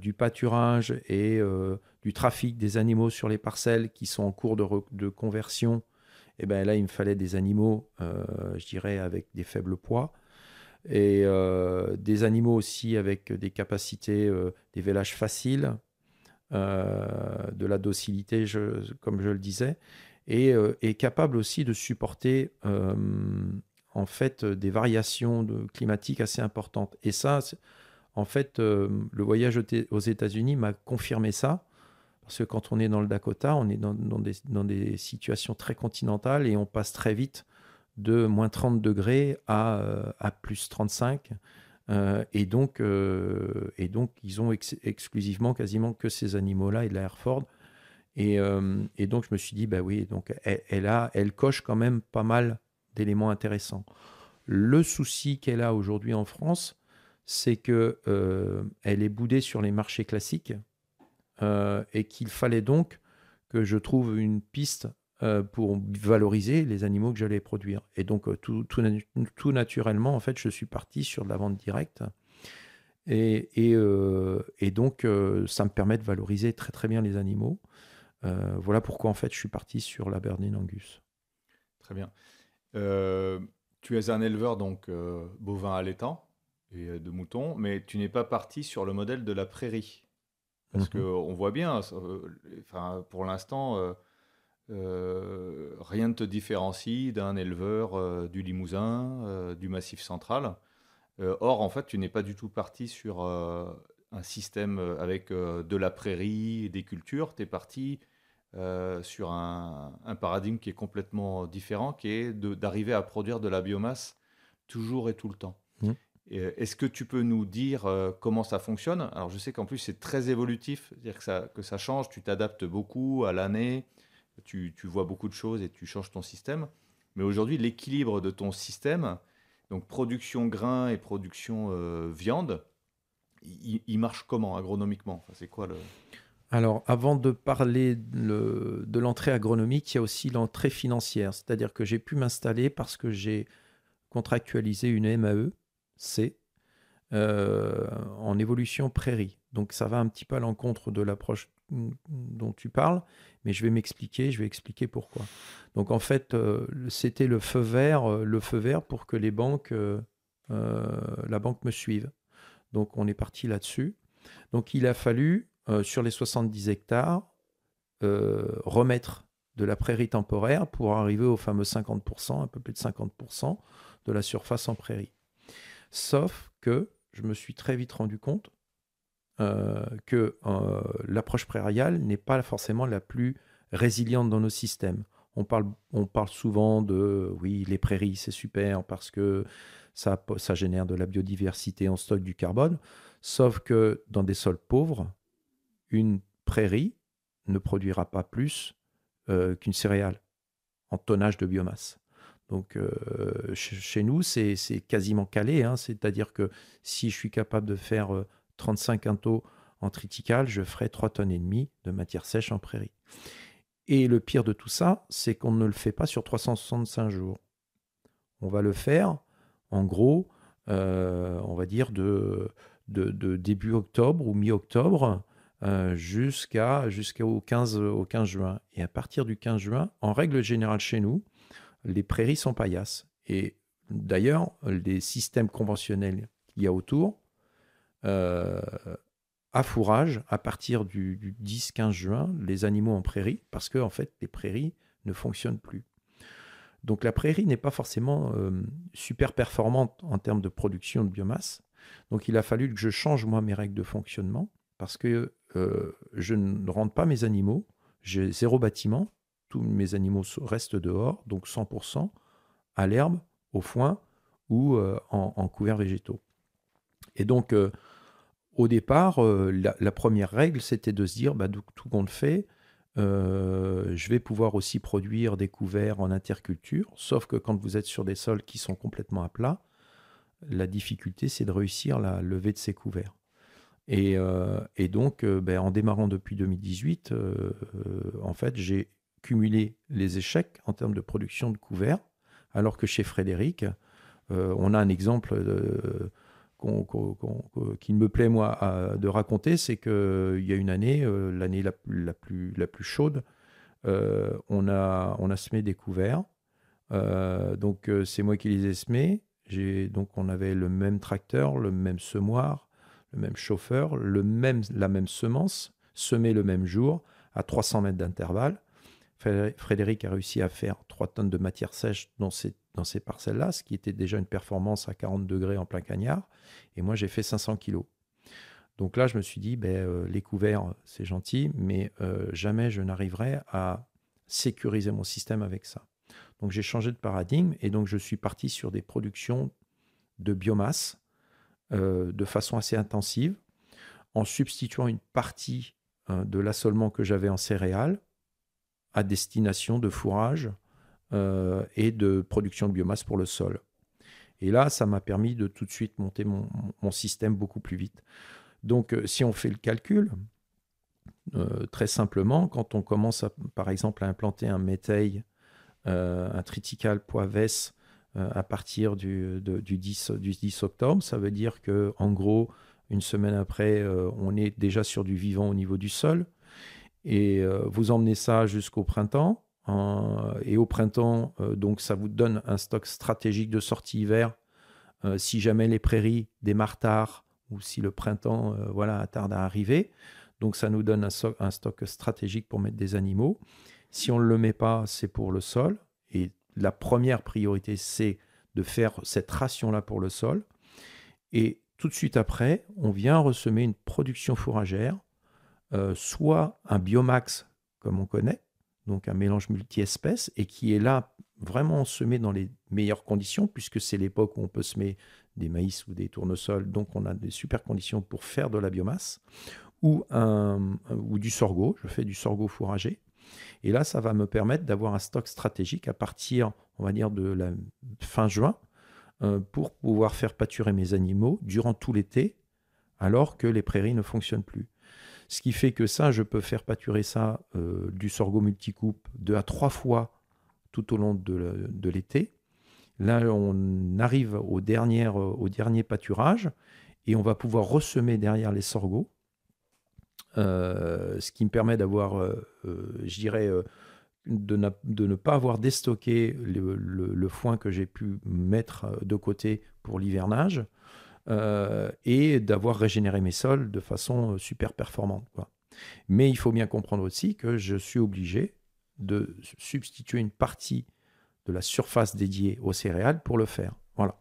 du pâturage et du trafic des animaux sur les parcelles qui sont en cours de, de conversion, et eh ben là, il me fallait des animaux, euh, je dirais, avec des faibles poids. Et euh, des animaux aussi avec des capacités, euh, des vélages faciles, de la docilité, comme je le disais, et, et capable aussi de supporter en fait des variations climatiques assez importantes. Et ça, en fait, le voyage aux États-Unis m'a confirmé ça. Parce que quand on est dans le Dakota, on est dans, des, situations très continentales et on passe très vite de moins 30 degrés à, euh, à plus 35. Euh, et, donc, euh, et donc, ils ont exclusivement quasiment que ces animaux-là et de la Hereford. Et, et, donc, je me suis dit, bah oui, donc elle, a, elle coche quand même pas mal d'éléments intéressants. Le souci qu'elle a aujourd'hui en France, c'est que elle est boudée sur les marchés classiques euh, et qu'il fallait donc que je trouve une piste euh, pour valoriser les animaux que j'allais produire. Et donc, euh, tout, tout, naturellement, en fait, je suis parti sur de la vente directe. Et, et, et donc, ça me permet de valoriser très très bien les animaux. voilà pourquoi, en fait, je suis parti sur la Bernine Angus. Très bien. tu es un éleveur donc bovin allaitant. et de moutons, mais tu n'es pas parti sur le modèle de la prairie. Parce Mhm. qu'on voit bien, euh, enfin, pour l'instant, euh, rien ne te différencie d'un éleveur euh, du Limousin, euh, du Massif central. Or, en fait, tu n'es pas du tout parti sur un système avec de la prairie et des cultures. Tu es parti sur un, un paradigme qui est complètement différent, qui est d'arriver à produire de la biomasse toujours et tout le temps. Euh, Est-ce que tu peux nous dire comment ça fonctionne? Alors, je sais qu'en plus, c'est très évolutif, c'est-à-dire que ça, que ça change, tu t'adaptes beaucoup à l'année, tu, vois beaucoup de choses et tu changes ton système. Mais aujourd'hui, l'équilibre de ton système, donc production grain et production euh, viande, il, marche comment agronomiquement? C'est quoi le... Alors, avant de parler de le- de l'entrée agronomique, il y a aussi l'entrée financière. C'est-à-dire que j'ai pu m'installer parce que j'ai contractualisé une MAE, C, euh, en évolution prairie. Donc, ça va un petit peu à l'encontre de l'approche dont tu parles, mais je vais m'expliquer, je vais expliquer pourquoi. Donc, en fait, euh, c'était le feu vert, euh, le feu vert pour que les banques, euh, la banque me suive. Donc, on est parti là-dessus. Donc, il a fallu, sur les 70 hectares, remettre de la prairie temporaire pour arriver au fameux 50%, un peu plus de 50% de la surface en prairie. Sauf que je me suis très vite rendu compte euh, que euh, l'approche prairiale n'est pas forcément la plus résiliente dans nos systèmes. On parle, on parle souvent de oui, les prairies, c'est super parce que ça, ça génère de la biodiversité, on stocke du carbone. Sauf que dans des sols pauvres, une prairie ne produira pas plus euh, qu'une céréale en tonnage de biomasse. Donc chez, nous, c'est quasiment calé. hein. C'est-à-dire que si je suis capable de faire 35 quintaux en triticale, je ferai 3 tonnes et demie de matière sèche en prairie. Et le pire de tout ça, c'est qu'on ne le fait pas sur 365 jours. On va le faire, en gros, euh, on va dire de, début octobre ou mi-octobre euh, jusqu'au 15, au 15 juin. Et à partir du 15 juin, en règle générale chez nous, les prairies sont paillasses. Et d'ailleurs, les systèmes conventionnels qu'il y a autour, euh, à fourrage, à partir du, du 10-15 juin, les animaux en prairie, parce que en fait, les prairies ne fonctionnent plus. Donc la prairie n'est pas forcément euh, super performante en termes de production de biomasse. Donc il a fallu que je change moi mes règles de fonctionnement parce que euh, je ne rentre pas mes animaux, j'ai zéro bâtiment, tous mes animaux restent dehors, donc 100% à l'herbe, au foin ou en, en couverts végétaux. Et donc, euh, au départ, euh, la, première règle, c'était de se dire, bah, tout compte fait, euh, je vais pouvoir aussi produire des couverts en interculture, sauf que quand vous êtes sur des sols qui sont complètement à plat, la difficulté, c'est de réussir la levée de ces couverts. Et, donc, ben, en démarrant depuis 2018, euh, en fait, j'ai cumulé les échecs en termes de production de couverts, alors que chez Frédéric, on a un exemple de, qu'on, qu'on, qu'on, qui me plaît, moi, de raconter, c'est qu'il y a une année, euh, l'année la, plus, chaude, euh, on, a, on a semé des couverts. Euh, donc, c'est moi qui les ai semés. Donc, on avait le même tracteur, le même semoir, le même chauffeur, le même, la même semence, semée le même jour, à 300 mètres d'intervalle. Frédéric a réussi à faire 3 tonnes de matière sèche dans ces, dans ces parcelles-là, ce qui était déjà une performance à 40 degrés en plein cagnard. Et moi, j'ai fait 500 kilos. Donc là, je me suis dit, ben, euh, les couverts, c'est gentil, mais euh, jamais je n'arriverai à sécuriser mon système avec ça. Donc j'ai changé de paradigme et donc je suis parti sur des productions de biomasse euh, de façon assez intensive, en substituant une partie euh, de l'assolement que j'avais en céréales à destination de fourrage euh, et de production de biomasse pour le sol. Et là, ça m'a permis de tout de suite monter mon, système beaucoup plus vite. Donc, euh, si on fait le calcul, euh, très simplement, quand on commence, par exemple, à implanter un métail, un triticale poivès euh, à partir du, de, du, 10, du 10 octobre, ça veut dire que, en gros, une semaine après, on est déjà sur du vivant au niveau du sol. Et euh, vous emmenez ça jusqu'au printemps. Euh, et au printemps, euh, donc ça vous donne un stock stratégique de sortie hiver si jamais les prairies démarrent tard ou si le printemps voilà, tarde à arriver. Donc ça nous donne un, stock stratégique pour mettre des animaux. Si on ne le met pas, c'est pour le sol. Et la première priorité, c'est de faire cette ration-là pour le sol. Et tout de suite après, on vient ressemer une production fourragère, euh, soit un biomax, comme on connaît, donc un mélange multi-espèces, et qui est là vraiment semé dans les meilleures conditions, puisque c'est l'époque où on peut semer des maïs ou des tournesols, donc on a des super conditions pour faire de la biomasse, ou, du sorgho, je fais du sorgho fourragé. Et là, ça va me permettre d'avoir un stock stratégique à partir, on va dire, de la fin juin, euh, pour pouvoir faire pâturer mes animaux durant tout l'été, alors que les prairies ne fonctionnent plus. Ce qui fait que ça, je peux faire pâturer ça euh, du sorgho multicoupe deux à trois fois tout au long de l'été. Là, on arrive au dernier, au dernier pâturage et on va pouvoir ressemer derrière les sorgho euh, ce qui me permet d'avoir, euh, euh, de, ne pas avoir déstocké le, foin que j'ai pu mettre de côté pour l'hivernage et d'avoir régénéré mes sols de façon super performante. Mais il faut bien comprendre aussi que je suis obligé de substituer une partie de la surface dédiée aux céréales pour le faire. Voilà.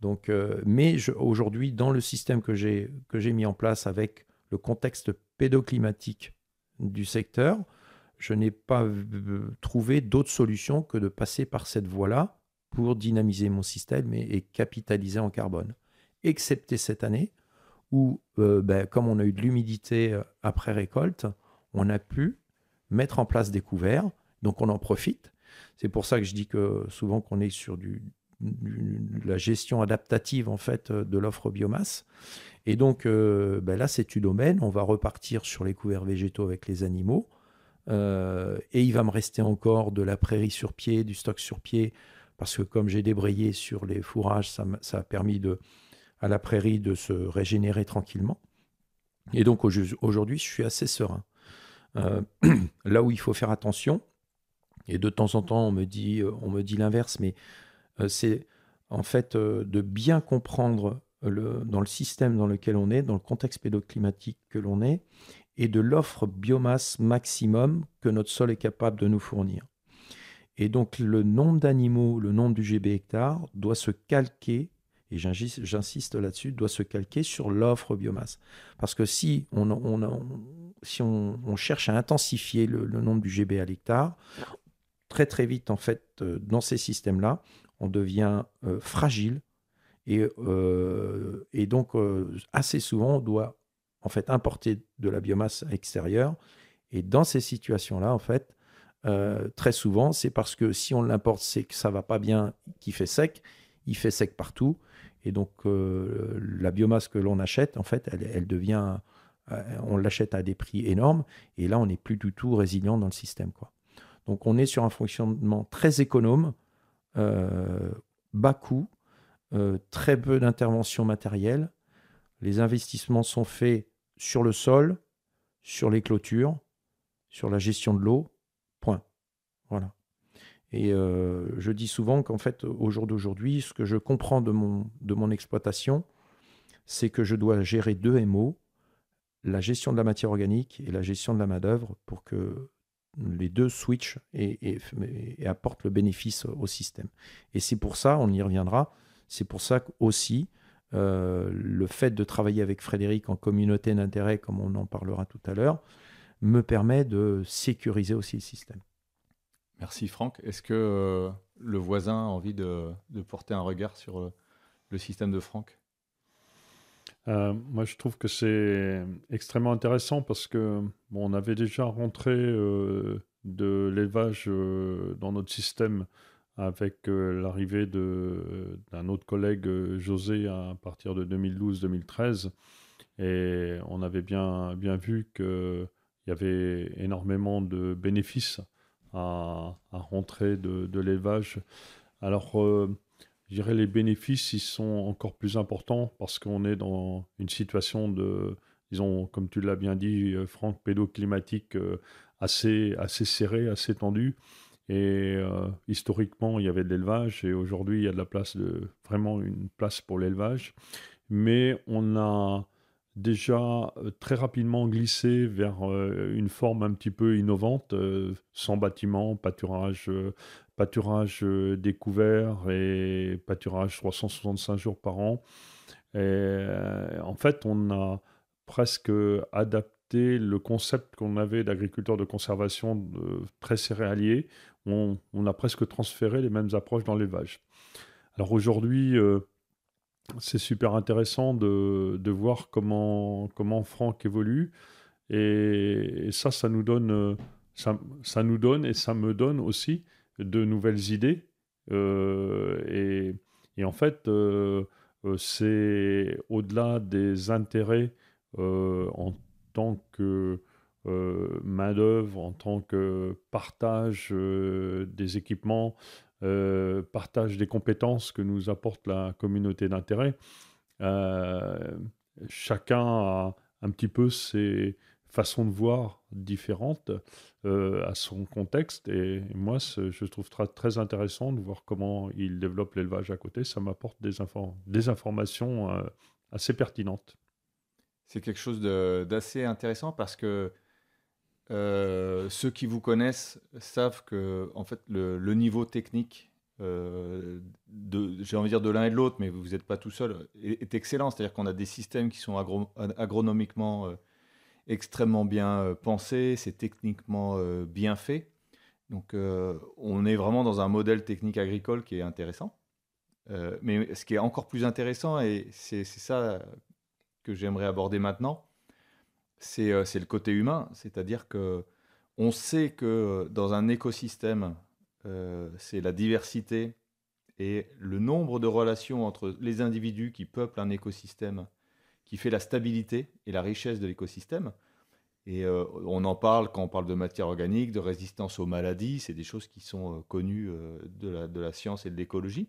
Donc, mais aujourd'hui, dans le système que j'ai mis en place avec le contexte pédoclimatique du secteur, je n'ai pas trouvé d'autre solution que de passer par cette voie-là pour dynamiser mon système et, capitaliser en carbone. Excepté cette année, où, euh, ben, comme on a eu de l'humidité euh, après récolte, on a pu mettre en place des couverts, donc on en profite. C'est pour ça que je dis que souvent qu'on est sur du, la gestion adaptative en fait de l'offre biomasse. Et donc euh, ben là, c'est une domaine. On va repartir sur les couverts végétaux avec les animaux. Euh, et il va me rester encore de la prairie sur pied, du stock sur pied, parce que comme j'ai débrayé sur les fourrages, ça, a permis de, à la prairie de se régénérer tranquillement. Et donc aujourd'hui, je suis assez serein. Euh, là où il faut faire attention, et de temps en temps on me dit, on me dit l'inverse, mais c'est en fait de bien comprendre dans le système dans lequel on est, dans le contexte pédoclimatique que l'on est, et de l'offre biomasse maximum que notre sol est capable de nous fournir. Et donc le nombre d'animaux, le nombre du GB hectare doit se calquer, et j'insiste là-dessus, doit se calquer sur l'offre biomasse. Parce que si on, cherche à intensifier le, nombre du GB à l'hectare, très très vite en fait euh, dans ces systèmes-là, on devient euh, fragile et, euh, donc, assez souvent, on doit en fait importer de la biomasse extérieure. Et dans ces situations-là, en fait, très souvent, c'est parce que si on l'importe, c'est que ça va pas bien, qu'il fait sec, il fait sec partout. Et donc, la biomasse que l'on achète, en fait, elle, devient, on l'achète à des prix énormes. Et là, on n'est plus du tout résilient dans le système. Quoi. Donc, on est sur un fonctionnement très économe, bas coût, euh, très peu d'interventions matérielles. Les investissements sont faits sur le sol, sur les clôtures, sur la gestion de l'eau. Point. Voilà. Et euh, je dis souvent qu'en fait, au jour d'aujourd'hui, ce que je comprends de mon, de mon exploitation, c'est que je dois gérer deux MO, la gestion de la matière organique et la gestion de la main-d'œuvre pour que les deux switchent et, apportent le bénéfice au système. Et c'est pour ça, on y reviendra, c'est pour ça aussi euh, le fait de travailler avec Frédéric en communauté d'intérêt, comme on en parlera tout à l'heure, me permet de sécuriser aussi le système. Merci Franck. Est-ce que euh, le voisin a envie de, porter un regard sur euh, le système de Franck? Moi, je trouve que c'est extrêmement intéressant parce que on avait déjà rentré de l'élevage dans notre système avec euh, l'arrivée d'un autre collègue, euh, José, à partir de 2012-2013. Et on avait bien vu qu'il y avait énormément de bénéfices à, rentrer de, l'élevage. Alors, euh, je dirais les bénéfices, ils sont encore plus importants parce qu'on est dans une situation de, disons, comme tu l'as bien dit, Franck, pédoclimatique assez, assez serrée, assez tendue. Et historiquement, il y avait de l'élevage et aujourd'hui, il y a de la place, de, vraiment une place pour l'élevage. Mais on a déjà très rapidement glissé vers une forme un petit peu innovante, sans bâtiment, pâturage, pâturage découvert et pâturage 365 jours par an. Et en fait, on a presque adapté le concept qu'on avait d'agriculteur de conservation très céréalier. On, a presque transféré les mêmes approches dans l'élevage. Alors aujourd'hui, c'est super intéressant de, voir comment, comment Franck évolue. Et, ça, ça nous, donne, ça, nous donne et ça me donne aussi de nouvelles idées. Euh, et, et, en fait, euh, euh, c'est au-delà des intérêts en tant que main-d'œuvre, en tant que partage des équipements, partage des compétences que nous apporte la communauté d'intérêt. chacun a un petit peu ses, façon de voir différente euh, à son contexte. Et moi, je trouve très intéressant de voir comment il développe l'élevage à côté. Ça m'apporte des, informations euh, assez pertinentes. C'est quelque chose d'assez intéressant parce que euh, ceux qui vous connaissent savent que en fait, le, niveau technique j'ai envie de dire de l'un et de l'autre, mais vous n'êtes pas tout seul, est, excellent. C'est-à-dire qu'on a des systèmes qui sont agronomiquement extrêmement bien euh, pensé, c'est techniquement euh, bien fait. Donc euh, on est vraiment dans un modèle technique agricole qui est intéressant. mais ce qui est encore plus intéressant, et c'est ça que j'aimerais aborder maintenant, c'est le côté humain. C'est-à-dire que on sait que dans un écosystème, c'est la diversité et le nombre de relations entre les individus qui peuplent un écosystème qui fait la stabilité et la richesse de l'écosystème. Et euh, on en parle quand on parle de matière organique, de résistance aux maladies, c'est des choses qui sont euh, connues euh, de, la, science et de l'écologie.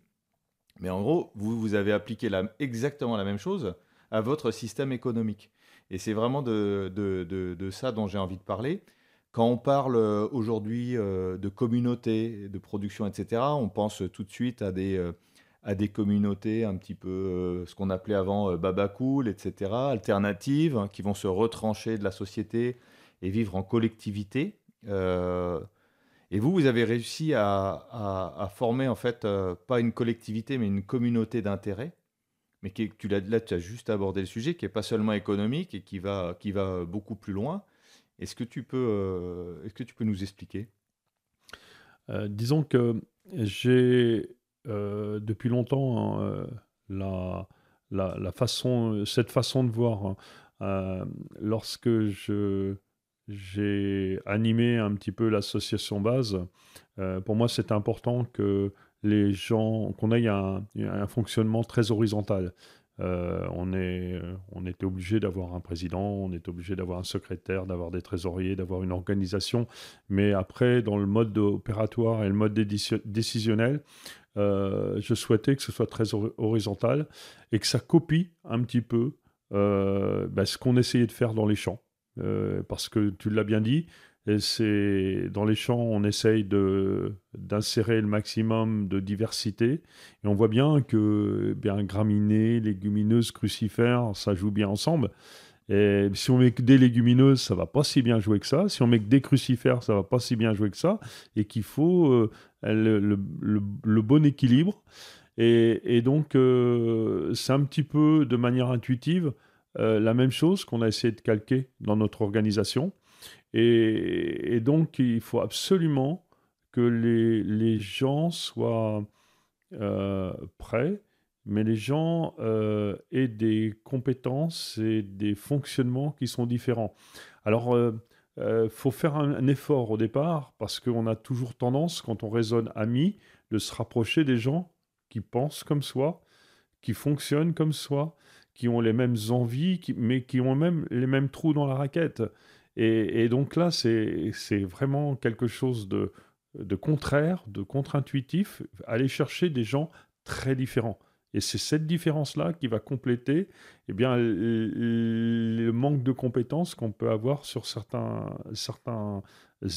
Mais en gros, vous, avez appliqué exactement la même chose à votre système économique. Et c'est vraiment de, ça dont j'ai envie de parler. Quand on parle aujourd'hui de communauté, de production, etc., on pense tout de suite à des à des communautés un petit peu, euh, ce qu'on appelait avant euh, baba cool, etc., alternatives, hein, qui vont se retrancher de la société et vivre en collectivité. Euh, et vous, vous avez réussi à, former, en fait, pas une collectivité, mais une communauté d'intérêt. Mais qui, tu là, tu as juste abordé le sujet, qui n'est pas seulement économique et qui va, qui va beaucoup plus loin. Est-ce que, tu peux, est-ce que tu peux nous expliquer? Disons que j'ai euh, depuis longtemps hein, euh, la, la, façon, cette façon de voir. Hein, euh, lorsque j'ai animé un petit peu l'association base, pour moi c'est important que les gens, qu'on ait un, fonctionnement très horizontal. on, est, on était obligé d'avoir un président, on était obligé d'avoir un secrétaire, d'avoir des trésoriers, d'avoir une organisation. Mais après, dans le mode opératoire et le mode décisionnel, euh, je souhaitais que ce soit très horizontal et que ça copie un petit peu euh, bah, ce qu'on essayait de faire dans les champs. Euh, parce que tu l'as bien dit, c'est dans les champs, on essaye d'insérer le maximum de diversité. Et on voit bien que eh bien, graminées, légumineuses, crucifères, ça joue bien ensemble. Si on met que des légumineuses, ça va pas si bien jouer que ça. Si on met que des crucifères, ça va pas si bien jouer que ça. Et qu'il faut euh, le, bon équilibre. Et, donc, euh, c'est un petit peu de manière intuitive euh, la même chose qu'on a essayé de calquer dans notre organisation. Et, donc, il faut absolument que les, gens soient prêts mais les gens euh, aient des compétences et des fonctionnements qui sont différents. Alors, il euh, euh, faut faire un, effort au départ, parce qu'on a toujours tendance, quand on raisonne amis, de se rapprocher des gens qui pensent comme soi, qui fonctionnent comme soi, qui ont les mêmes envies, mais qui ont même les mêmes trous dans la raquette. Et, donc là, c'est vraiment quelque chose de, contraire, de contre-intuitif, aller chercher des gens très différents. Et c'est cette différence-là qui va compléter eh bien, le manque de compétences qu'on peut avoir sur certains,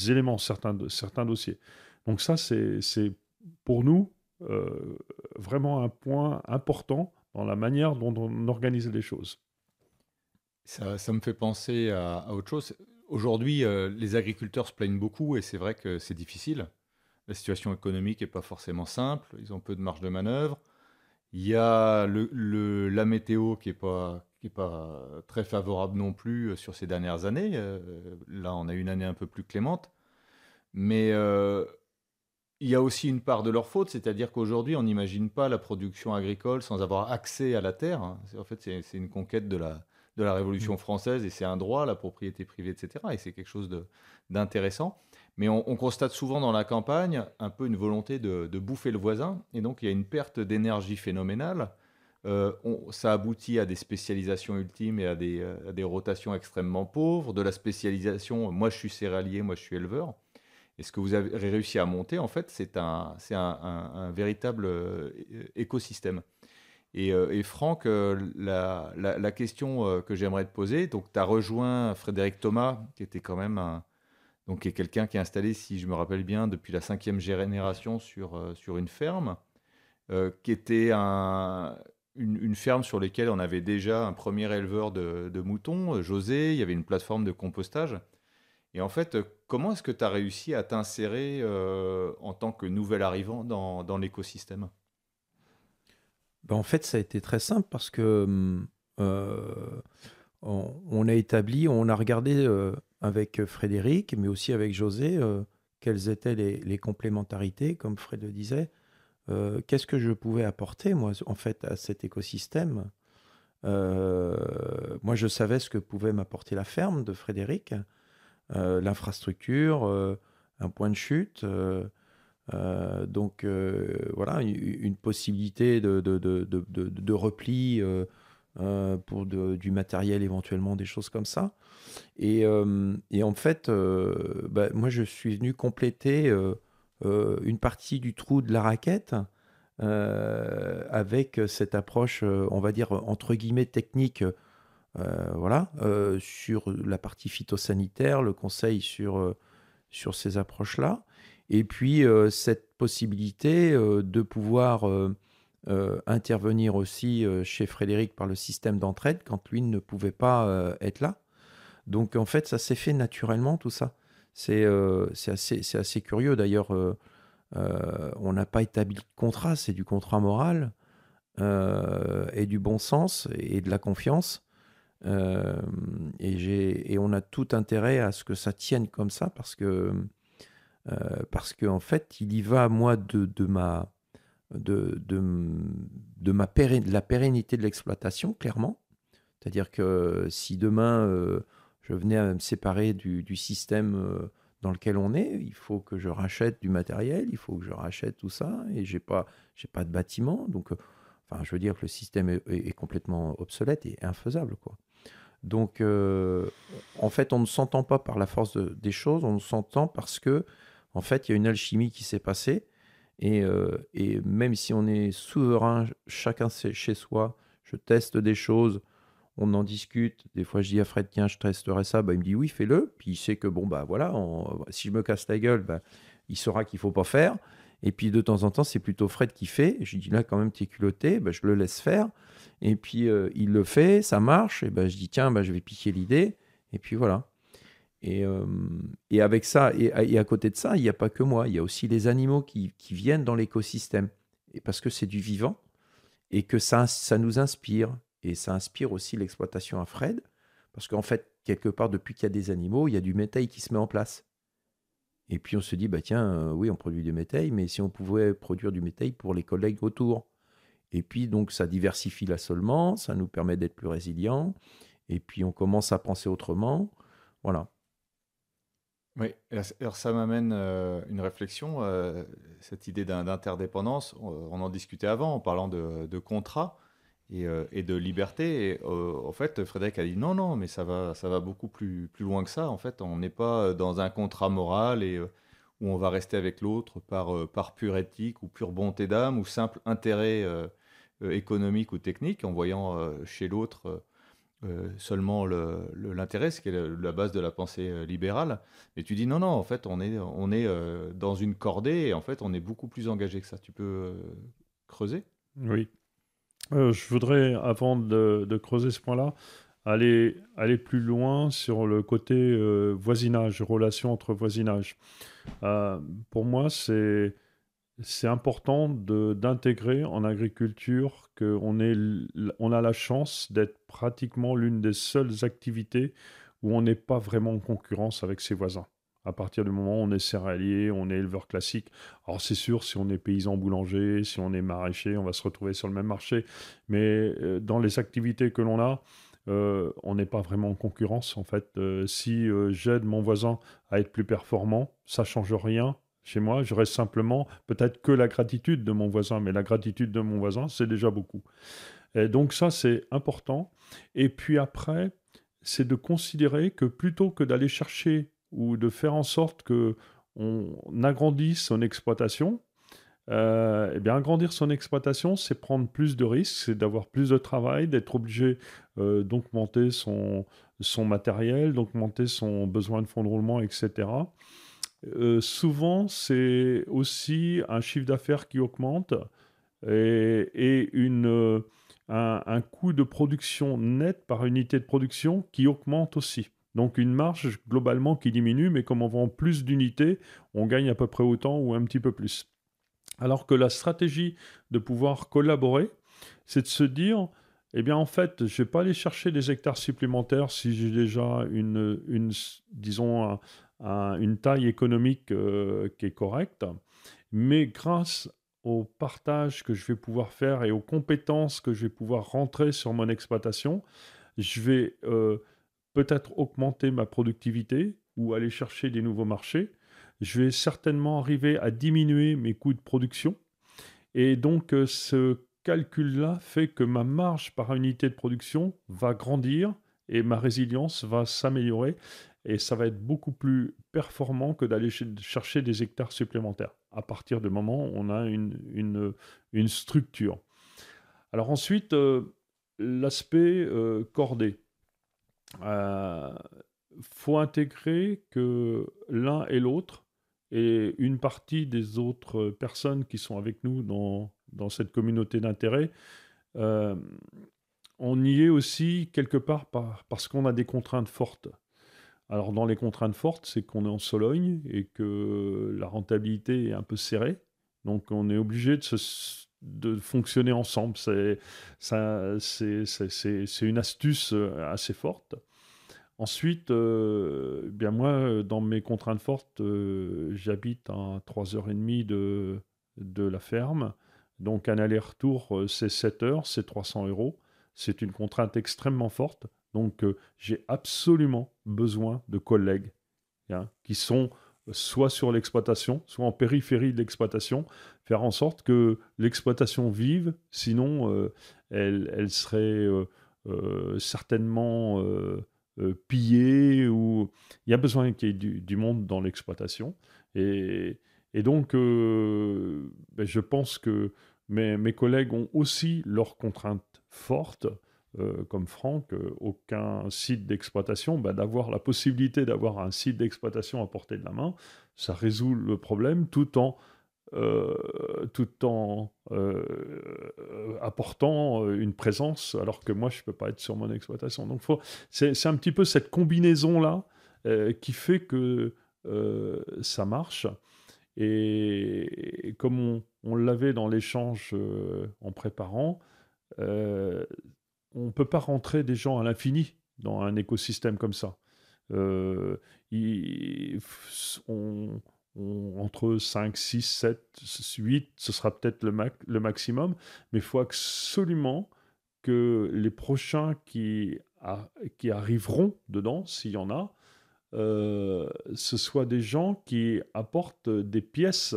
éléments, certains, certains dossiers. Donc ça, c'est pour nous vraiment un point important dans la manière dont on organise les choses. Ça, me fait penser à, autre chose. Aujourd'hui, les agriculteurs se plaignent beaucoup et c'est vrai que c'est difficile. La situation économique n'est pas forcément simple, ils ont peu de marge de manœuvre. Il y a la météo qui n'est pas, pas très favorable non plus euh, sur ces dernières années. Euh, là, on a une année un peu plus clémente. Mais euh, il y a aussi une part de leur faute, c'est-à-dire qu'aujourd'hui, on n'imagine pas la production agricole sans avoir accès à la terre. En fait, c'est une conquête de la, de la Révolution mmh. française et c'est un droit, la propriété privée, etc. Et c'est quelque chose d'intéressant. Mais on, constate souvent dans la campagne un peu une volonté de, bouffer le voisin. Et donc, il y a une perte d'énergie phénoménale. Euh, ça aboutit à des spécialisations ultimes et à des, euh, des, rotations extrêmement pauvres. De la spécialisation, moi je suis céréalier, moi je suis éleveur. Et ce que vous avez réussi à monter, en fait, c'est un, un, un, véritable euh, écosystème. Et, et Franck, la, la, question que j'aimerais te poser, donc tu as rejoint Frédéric Thomas, qui était quand même donc est quelqu'un qui est installé, si je me rappelle bien, depuis la cinquième génération sur, euh, sur une ferme, euh, qui était un, une, ferme sur laquelle on avait déjà un premier éleveur de, moutons, euh, José, il y avait une plateforme de compostage. Et en fait, comment est-ce que tu as réussi à t'insérer en tant que nouvel arrivant dans, dans l'écosystème? Ben En fait, ça a été très simple parce que on, a établi, on a regardé avec Frédéric, mais aussi avec José, euh, quelles étaient les, complémentarités, comme Fred le disait. Euh, qu'est-ce que je pouvais apporter, moi, en fait, à cet écosystème? Euh, Moi, je savais ce que pouvait m'apporter la ferme de Frédéric, l'infrastructure, un point de chute. Donc voilà, une, possibilité de, repli euh, pour du matériel éventuellement, des choses comme ça. Et, euh, en fait, euh, bah, moi, je suis venu compléter une partie du trou de la raquette avec cette approche, on va dire, entre guillemets, technique. voilà, sur la partie phytosanitaire, le conseil sur, sur ces approches-là. Et puis, cette possibilité de pouvoir euh, intervenir aussi euh, chez Frédéric par le système d'entraide quand lui ne pouvait pas euh, être là. Donc en fait, ça s'est fait naturellement tout ça. C'est assez, assez, curieux d'ailleurs. on n'a pas établi de contrat, c'est du contrat moral et du bon sens et de la confiance. et, et, on a tout intérêt à ce que ça tienne comme ça parce que, parce qu'en fait, il y va, moi, de, de ma de, de, ma la pérennité de l'exploitation, clairement. C'est-à-dire que si demain euh, je venais à me séparer du, système euh, dans lequel on est, il faut que je rachète du matériel, il faut que je rachète tout ça, et j'ai pas, pas de bâtiment, donc, euh, enfin, je veux dire que le système est, complètement obsolète et infaisable, quoi. Donc, en fait, on ne s'entend pas par la force des choses, on s'entend parce que, en fait, il y a une alchimie qui s'est passée euh, et, même si on est souverain, chacun chez soi, je teste des choses, on en discute. Des fois, je dis à Fred, tiens, je testerai ça. Bah, il me dit oui, fais-le. Puis il sait que, bon, bah voilà, si je me casse la gueule, bah, il saura qu'il faut pas faire. Et puis de temps en temps, c'est plutôt Fred qui fait. Je dis là, quand même, tu es culotté, bah, je le laisse faire. Et puis euh, il le fait, ça marche. Et bah, je dis, tiens, bah, je vais piquer l'idée. Et puis voilà. Et, euh, et, avec ça, et, à côté de ça, il n'y a pas que moi, il y a aussi les animaux qui, viennent dans l'écosystème. Et parce que c'est du vivant et que ça, ça nous inspire. Et ça inspire aussi l'exploitation à Fred. Parce qu'en fait, quelque part, depuis qu'il y a des animaux, il y a du métail qui se met en place. Et puis on se dit, bah tiens, euh, oui, on produit du métail, mais si on pouvait produire du métail pour les collègues autour. Et puis donc ça diversifie l'assolement, ça nous permet d'être plus résilients. Et puis on commence à penser autrement. Voilà. Oui, alors ça m'amène euh, une réflexion, euh, cette idée d'interdépendance. On, en discutait avant en parlant de, de contrat et, euh, de liberté. En fait, Frédéric a dit non, non, mais ça va, beaucoup plus, loin que ça. En fait, on n'est pas dans un contrat moral où on va rester avec l'autre par pure éthique ou pure bonté d'âme ou simple intérêt économique ou technique en voyant chez l'autre seulement l'intérêt, ce qui est la base de la pensée libérale. Mais tu dis non, non, en fait, on est, on est dans une cordée et en fait, on est beaucoup plus engagé que ça. Tu peux creuser? Oui. je voudrais, avant de, de creuser ce point-là, aller, aller plus loin sur le côté euh, voisinage, relation entre voisinage. Euh, pour moi, c'est c'est important d'intégrer en agriculture qu'on on a la chance d'être pratiquement l'une des seules activités où on n'est pas vraiment en concurrence avec ses voisins. À partir du moment où on est céréalier, on est éleveur classique. Alors c'est sûr, si on est paysan boulanger, si on est maraîcher, on va se retrouver sur le même marché. Mais euh, dans les activités que l'on a, euh, on n'est pas vraiment en concurrence en fait. Euh, si j'aide mon voisin à être plus performant, ça change rien chez moi. Je reste simplement peut-être que la gratitude de mon voisin, mais la gratitude de mon voisin, c'est déjà beaucoup. Et donc ça, c'est important. Et puis après, c'est de considérer que plutôt que d'aller chercher ou de faire en sorte que on agrandisse son exploitation, euh, eh bien, agrandir son exploitation, c'est prendre plus de risques, c'est d'avoir plus de travail, d'être obligé euh, d'augmenter son, son matériel, d'augmenter son besoin de fonds de roulement, etc. Euh, souvent, c'est aussi un chiffre d'affaires qui augmente et, une, un, un, coût de production net par unité de production qui augmente aussi. Donc une marge globalement qui diminue, mais comme on vend plus d'unités, on gagne à peu près autant ou un petit peu plus. Alors que la stratégie de pouvoir collaborer, c'est de se dire, eh bien en fait, je ne vais pas aller chercher des hectares supplémentaires si j'ai déjà une, une disons, une taille économique euh, qui est correcte, mais grâce au partage que je vais pouvoir faire et aux compétences que je vais pouvoir rentrer sur mon exploitation, je vais euh, peut-être augmenter ma productivité ou aller chercher des nouveaux marchés, je vais certainement arriver à diminuer mes coûts de production. Et donc, euh, ce calcul-là fait que ma marge par unité de production va grandir et ma résilience va s'améliorer. Et ça va être beaucoup plus performant que d'aller chercher des hectares supplémentaires à partir du moment où on a une, structure. Alors ensuite, euh, l'aspect euh, cordé. Il faut intégrer que l'un et l'autre et une partie des autres personnes qui sont avec nous dans, cette communauté d'intérêt, euh, on y est aussi quelque part parce qu'on a des contraintes fortes. Alors dans les contraintes fortes, c'est qu'on est en Sologne et que la rentabilité est un peu serrée. Donc on est obligé de, fonctionner ensemble. C'est une astuce assez forte. Ensuite, euh, bien moi, dans mes contraintes fortes, euh, j'habite à 3h30 de, de la ferme. Donc un aller-retour, euh, c'est 7 heures, c'est 300 euros. C'est une contrainte extrêmement forte. Donc j'ai absolument besoin de collègues hein, qui sont soit sur l'exploitation, soit en périphérie de l'exploitation, faire en sorte que l'exploitation vive, sinon elle, elle, serait certainement euh, ou il y a besoin qu'il y ait du, monde dans l'exploitation. Et, donc euh, ben, je pense que mes, collègues ont aussi leurs contraintes fortes euh, comme Franck, aucun site d'exploitation, ben, d'avoir la possibilité d'avoir un site d'exploitation à portée de la main, ça résout le problème tout en euh, tout en euh, apportant euh, une présence, alors que moi, je ne peux pas être sur mon exploitation. Donc, c'est un petit peu cette combinaison-là qui fait que ça marche. Et, comme on l'avait dans l'échange en préparant, on ne peut pas rentrer des gens à l'infini dans un écosystème comme ça. On, entre 5, 6, 7, 8, ce sera peut-être le, le, maximum, mais il faut absolument que les prochains qui, qui arriveront dedans, s'il y en a, euh, ce soient des gens qui apportent des pièces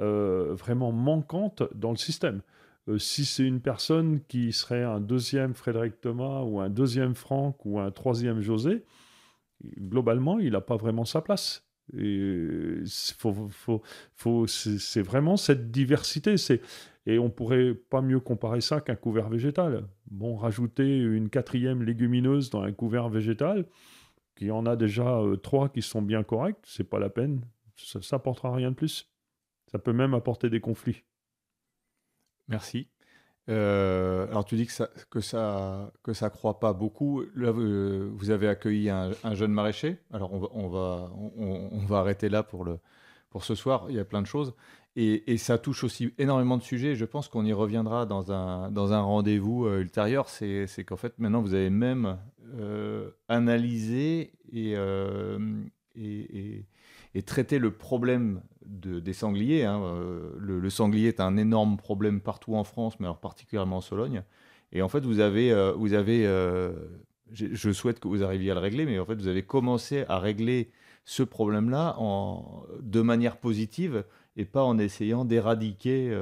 euh, vraiment manquantes dans le système. Euh, si c'est une personne qui serait un deuxième Frédéric Thomas ou un deuxième Franck ou un troisième José, globalement, il n'a pas vraiment sa place. Et c'est vraiment cette diversité. Et on pourrait pas mieux comparer ça qu'un couvert végétal. Bon, rajouter une quatrième légumineuse dans un couvert végétal, qui en a déjà euh, trois qui sont bien corrects, c'est pas la peine. Ça n'apportera rien de plus. Ça peut même apporter des conflits. Merci. Euh, alors tu dis que ça que ça que ça croît pas beaucoup. Là, vous, avez accueilli un, jeune maraîcher. Alors on va on va on, va arrêter là pour le pour ce soir. Il y a plein de choses et, et ça touche aussi énormément de sujets. Je pense qu'on y reviendra dans un dans un rendez-vous euh, ultérieur. C'est qu'en fait maintenant vous avez même euh, analysé et, et, et traiter le problème des sangliers. Hein. Euh, le, sanglier est un énorme problème partout en France, mais alors particulièrement en Sologne. Et en fait, vous avez, euh, vous avez euh, je souhaite que vous arriviez à le régler, mais en fait, vous avez commencé à régler ce problème-là de manière positive et pas en essayant d'éradiquer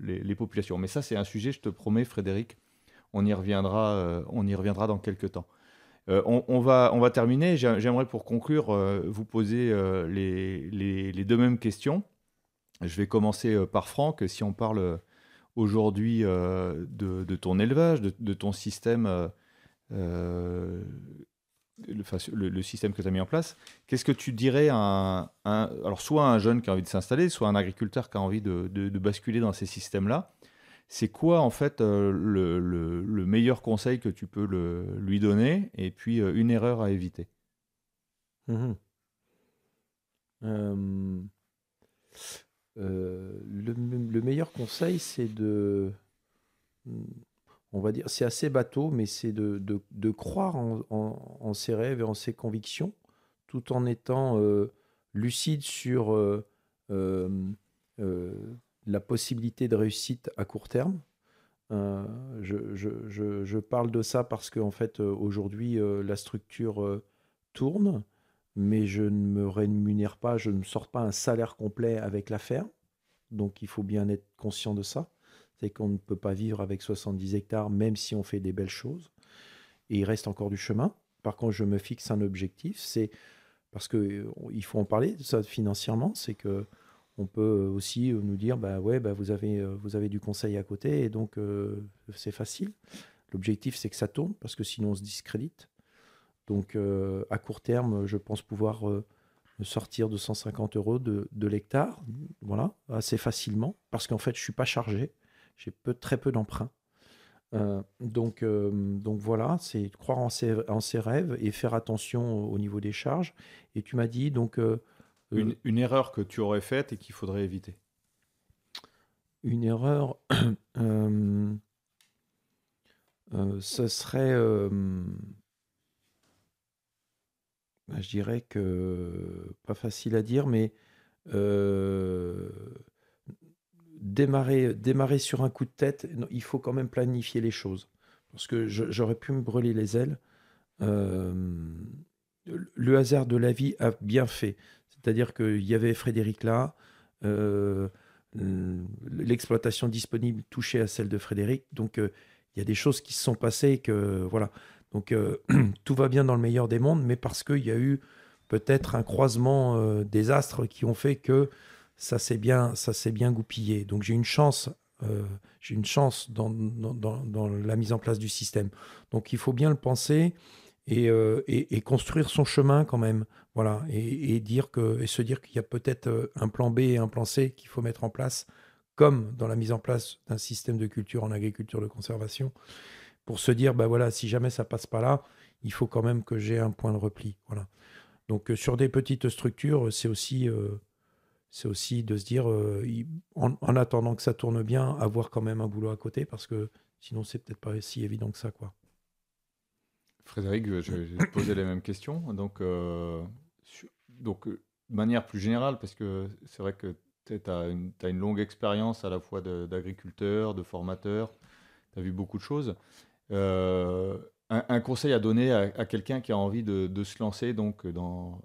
les, populations. Mais ça, c'est un sujet, je te promets, Frédéric, on y reviendra, on y reviendra dans quelques temps. Euh, on, va, terminer. J'aimerais pour conclure euh, vous poser euh, les, deux mêmes questions. Je vais commencer par Franck. Si on parle aujourd'hui de, ton élevage, de, ton système, le, système que tu as mis en place, qu'est-ce que tu dirais à un, alors soit un jeune qui a envie de s'installer, soit un agriculteur qui a envie de basculer dans ces systèmes-là? C'est quoi en fait euh, le, meilleur conseil que tu peux lui donner et puis euh, une erreur à éviter? Mmh euh, le, meilleur conseil, c'est de, on va dire, c'est assez bateau, mais c'est de, croire en, ses rêves et en ses convictions, tout en étant lucide sur la possibilité de réussite à court terme. Euh, je, parle de ça parce qu'en fait, euh, aujourd'hui, euh, la structure tourne, mais je ne me rémunère pas, je ne sors pas un salaire complet avec la ferme. Donc, il faut bien être conscient de ça. C'est qu'on ne peut pas vivre avec 70 hectares, même si on fait des belles choses. Et il reste encore du chemin. Par contre, je me fixe un objectif. C'est parce qu'il faut en parler ça financièrement. C'est que on peut aussi nous dire bah ouais bah vous avez euh, vous avez du conseil à côté et donc euh, c'est facile. L'objectif c'est que ça tourne parce que sinon on se discrédite. Donc euh, à court terme, je pense pouvoir sortir de 150 euros de, l'hectare, voilà, assez facilement parce qu'en fait je suis pas chargé, j'ai peu très peu d'emprunts. donc, donc voilà, c'est croire en ses, en ses, rêves et faire attention au niveau des charges. Et tu m'as dit donc euh, une, erreur que tu aurais faite et qu'il faudrait éviter Une erreur, euh, euh, ce serait, bah, je dirais que, pas facile à dire, mais démarrer, démarrer sur un coup de tête, il faut quand même planifier les choses. Parce que j'aurais pu me brûler les ailes. le hasard de la vie a bien fait. C'est-à-dire qu'il y avait Frédéric là, euh, l'exploitation disponible touchait à celle de Frédéric. Donc euh, il y a des choses qui se sont passées que voilà. Donc euh, tout va bien dans le meilleur des mondes, mais parce qu'il y a eu peut-être un croisement des astres qui ont fait que ça s'est bien, bien goupillé. Donc j'ai une chance, j'ai une chance dans, la mise en place du système. Donc il faut bien le penser euh, et, construire son chemin quand même. Voilà, et, se dire qu'il y a peut-être euh, un plan B et un plan C qu'il faut mettre en place, comme dans la mise en place d'un système de culture en agriculture de conservation, pour se dire, bah voilà, si jamais ça passe pas là, il faut quand même que j'ai un point de repli. Donc euh, sur des petites structures, c'est aussi, c'est aussi de se dire, en, en, attendant que ça tourne bien, avoir quand même un boulot à côté, parce que sinon c'est peut-être pas si évident que ça, quoi. Frédéric, je vais poser les mêmes questions. Donc, euh, donc euh, de manière plus générale, parce que c'est vrai que tu as, une longue expérience à la fois d'agriculteur, de, formateur, tu as vu beaucoup de choses. Euh, un, conseil à donner à, quelqu'un qui a envie de, se lancer, donc dans,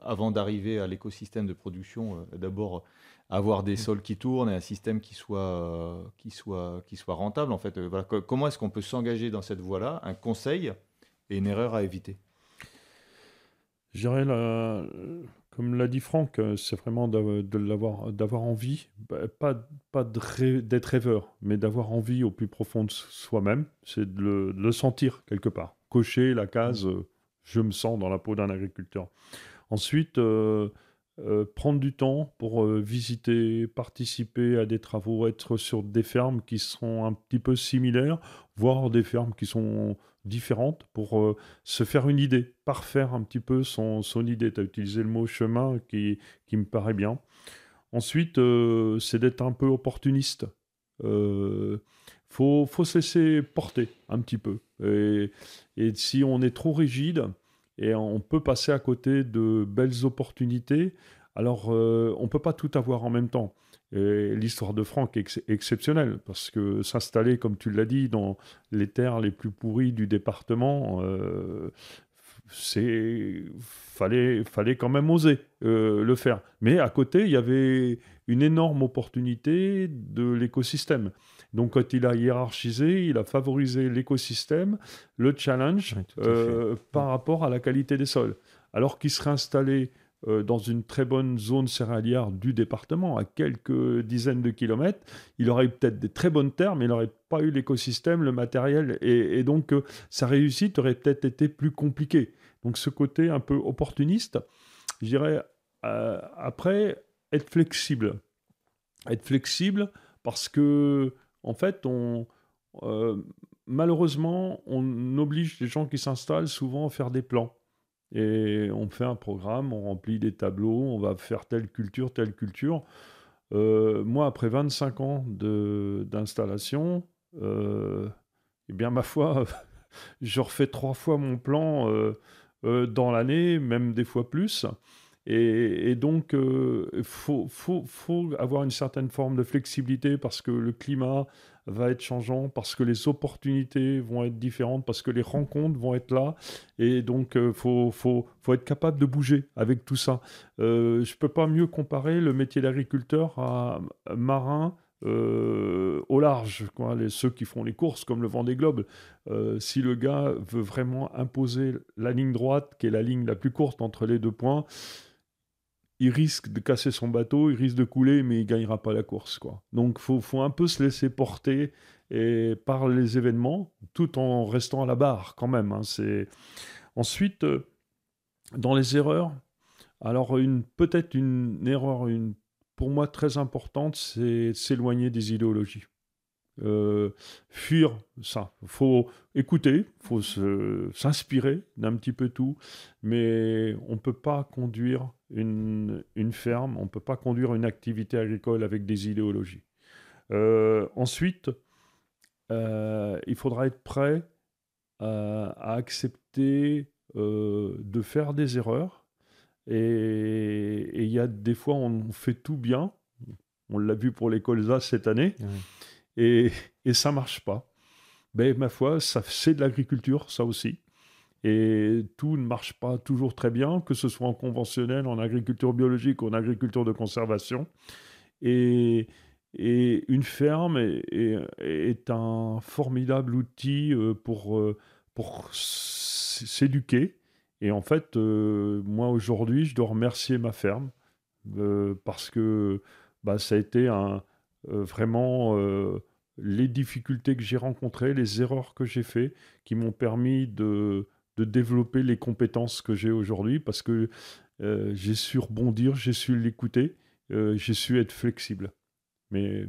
avant d'arriver à l'écosystème de production, d'abord avoir des mmh. sols qui tournent et un système qui soit, qui soit, qui soit rentable. En fait, voilà, comment est-ce qu'on peut s'engager dans cette voie-là? Un conseil et une erreur à éviter Je dirais, comme l'a dit Franck, euh, c'est vraiment d'avoir envie, bah, pas, pas d'être rêveur, mais d'avoir envie au plus profond de soi-même, c'est de, le, sentir quelque part. Cocher la case, euh, je me sens dans la peau d'un agriculteur. Ensuite, prendre du temps pour visiter, participer à des travaux, être sur des fermes qui sont un petit peu similaires, voire des fermes qui sont différentes pour euh, se faire une idée, parfaire un petit peu son, son idée. Tu as utilisé le mot chemin qui, qui me paraît bien. Ensuite, euh, c'est d'être un peu opportuniste. Euh, faut, faut se laisser porter un petit peu. Et, et, si on est trop rigide, et on peut passer à côté de belles opportunités, alors on ne peut pas tout avoir en même temps. Et l'histoire de Franck est exceptionnelle parce que s'installer, comme tu l'as dit, dans les terres les plus pourries du département, euh, c'est fallait fallait quand même oser euh, le faire. Mais à côté, il y avait une énorme opportunité de l'écosystème. Donc quand il a hiérarchisé, il a favorisé l'écosystème, le challenge euh, par rapport à la qualité des sols. Alors qu'il serait installé euh, dans une très bonne zone céréalière du département, à quelques dizaines de kilomètres, il aurait eu peut-être des très bonnes terres, mais il n'aurait pas eu l'écosystème, le matériel, et, donc euh, sa réussite aurait peut-être été plus compliquée. Donc ce côté un peu opportuniste, je dirais, euh, après, être flexible. Être flexible parce que, en fait, malheureusement, on oblige les gens qui s'installent souvent à faire des plans. Et on fait un programme, on remplit des tableaux, on va faire telle culture, telle culture. Euh, moi, après 25 ans d'installation, euh, eh bien, ma foi, je refais trois fois mon plan euh, dans l'année, même des fois plus. Et, donc, il faut, faut, faut, avoir une certaine forme de flexibilité parce que le climat, va être changeant, parce que les opportunités vont être différentes, parce que les rencontres vont être là. Et donc, il euh, faut, faut, faut, être capable de bouger avec tout ça. Euh, je ne peux pas mieux comparer le métier d'agriculteur à marin. Euh, au large, quoi, les, ceux qui font les courses comme le vent des globes. si le gars veut vraiment imposer la ligne droite, qui est la ligne la plus courte entre les deux points, il risque de casser son bateau, il risque de couler, mais il gagnera pas la course. Quoi. Donc il faut, un peu se laisser porter et par les événements, tout en restant à la barre quand même. Hein. C'est... Ensuite, euh, dans les erreurs, alors une, peut-être une erreur une, pour moi très importante, c'est s'éloigner des idéologies. Euh, fuir ça. Faut écouter, faut s'inspirer d'un petit peu tout, mais on ne peut pas conduire une, une ferme, on ne peut pas conduire une activité agricole avec des idéologies. Euh, ensuite, euh, il faudra être prêt à, accepter de faire des erreurs. Et il y a des fois, on fait tout bien. On l'a vu pour les colzas cette année et, et ça marche pas. Ben, ma foi, ça, c'est de l'agriculture, ça aussi. Et tout ne marche pas toujours très bien, que ce soit en conventionnel, en agriculture biologique ou en agriculture de conservation. Et, une ferme est, est, un formidable outil euh, pour, euh, pour s'éduquer. Et en fait, euh, moi aujourd'hui, je dois remercier ma ferme parce que bah, ça a été un, vraiment les difficultés que j'ai rencontrées, les erreurs que j'ai faites, qui m'ont permis de, de, développer les compétences que j'ai aujourd'hui, parce que euh, j'ai su rebondir, j'ai su l'écouter, euh, j'ai su être flexible. Mais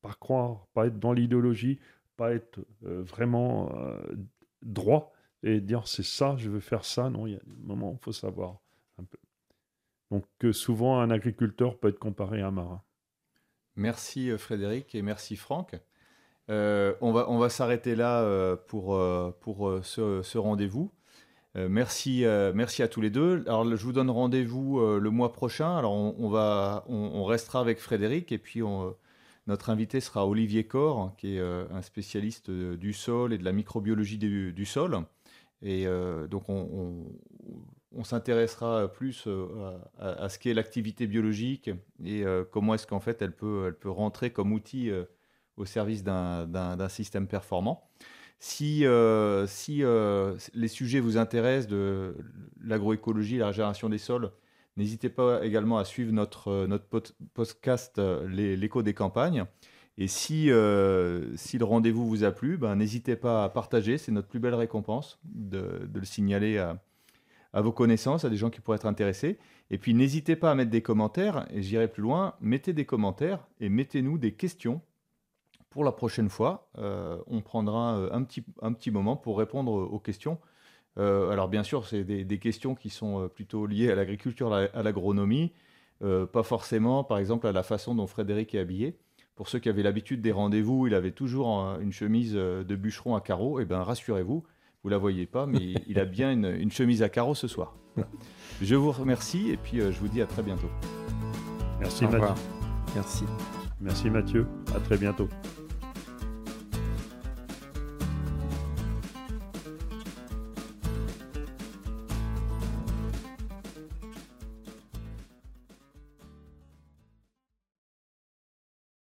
pas croire, pas être dans l'idéologie, pas être euh, vraiment droit et dire c'est ça, je veux faire ça. Non, il y a des moments il faut savoir un peu. Donc souvent un agriculteur peut être comparé à un marin. Merci Frédéric et merci Franck. On va, on va s'arrêter là pour, pour ce, rendez-vous. Merci, merci à tous les deux. Alors, je vous donne rendez-vous le mois prochain. Alors, on, va, on, restera avec Frédéric et puis notre invité sera Olivier Corr, qui est un spécialiste du sol et de la microbiologie du, sol. Et donc, on, s'intéressera plus à, à, ce qu'est l'activité biologique et comment est-ce qu'en fait elle peut, elle peut rentrer comme outil au service d'un système performant. Si, euh, euh, les sujets vous intéressent de l'agroécologie, la régénération des sols, N'hésitez pas également à suivre notre, notre podcast L'écho des campagnes. Et si, le rendez-vous vous a plu, ben, n'hésitez pas à partager. C'est notre plus belle récompense de, le signaler à vos connaissances, à des gens qui pourraient être intéressés. Et puis n'hésitez pas à mettre des commentaires, et j'irai plus loin, mettez des commentaires et mettez-nous des questions pour la prochaine fois. Euh, on prendra euh, un petit, un petit moment pour répondre aux questions. Euh, alors bien sûr, c'est des, questions qui sont plutôt liées à l'agriculture, à l'agronomie, pas forcément par exemple à la façon dont Frédéric est habillé. Pour ceux qui avaient l'habitude des rendez-vous, il avait toujours une chemise de bûcheron à carreaux, eh bien rassurez-vous, vous la voyez pas, mais il a bien une, chemise à carreaux ce soir. Je vous remercie et puis je vous dis à très bientôt. Merci Mathieu. Merci. Merci Mathieu. À très bientôt.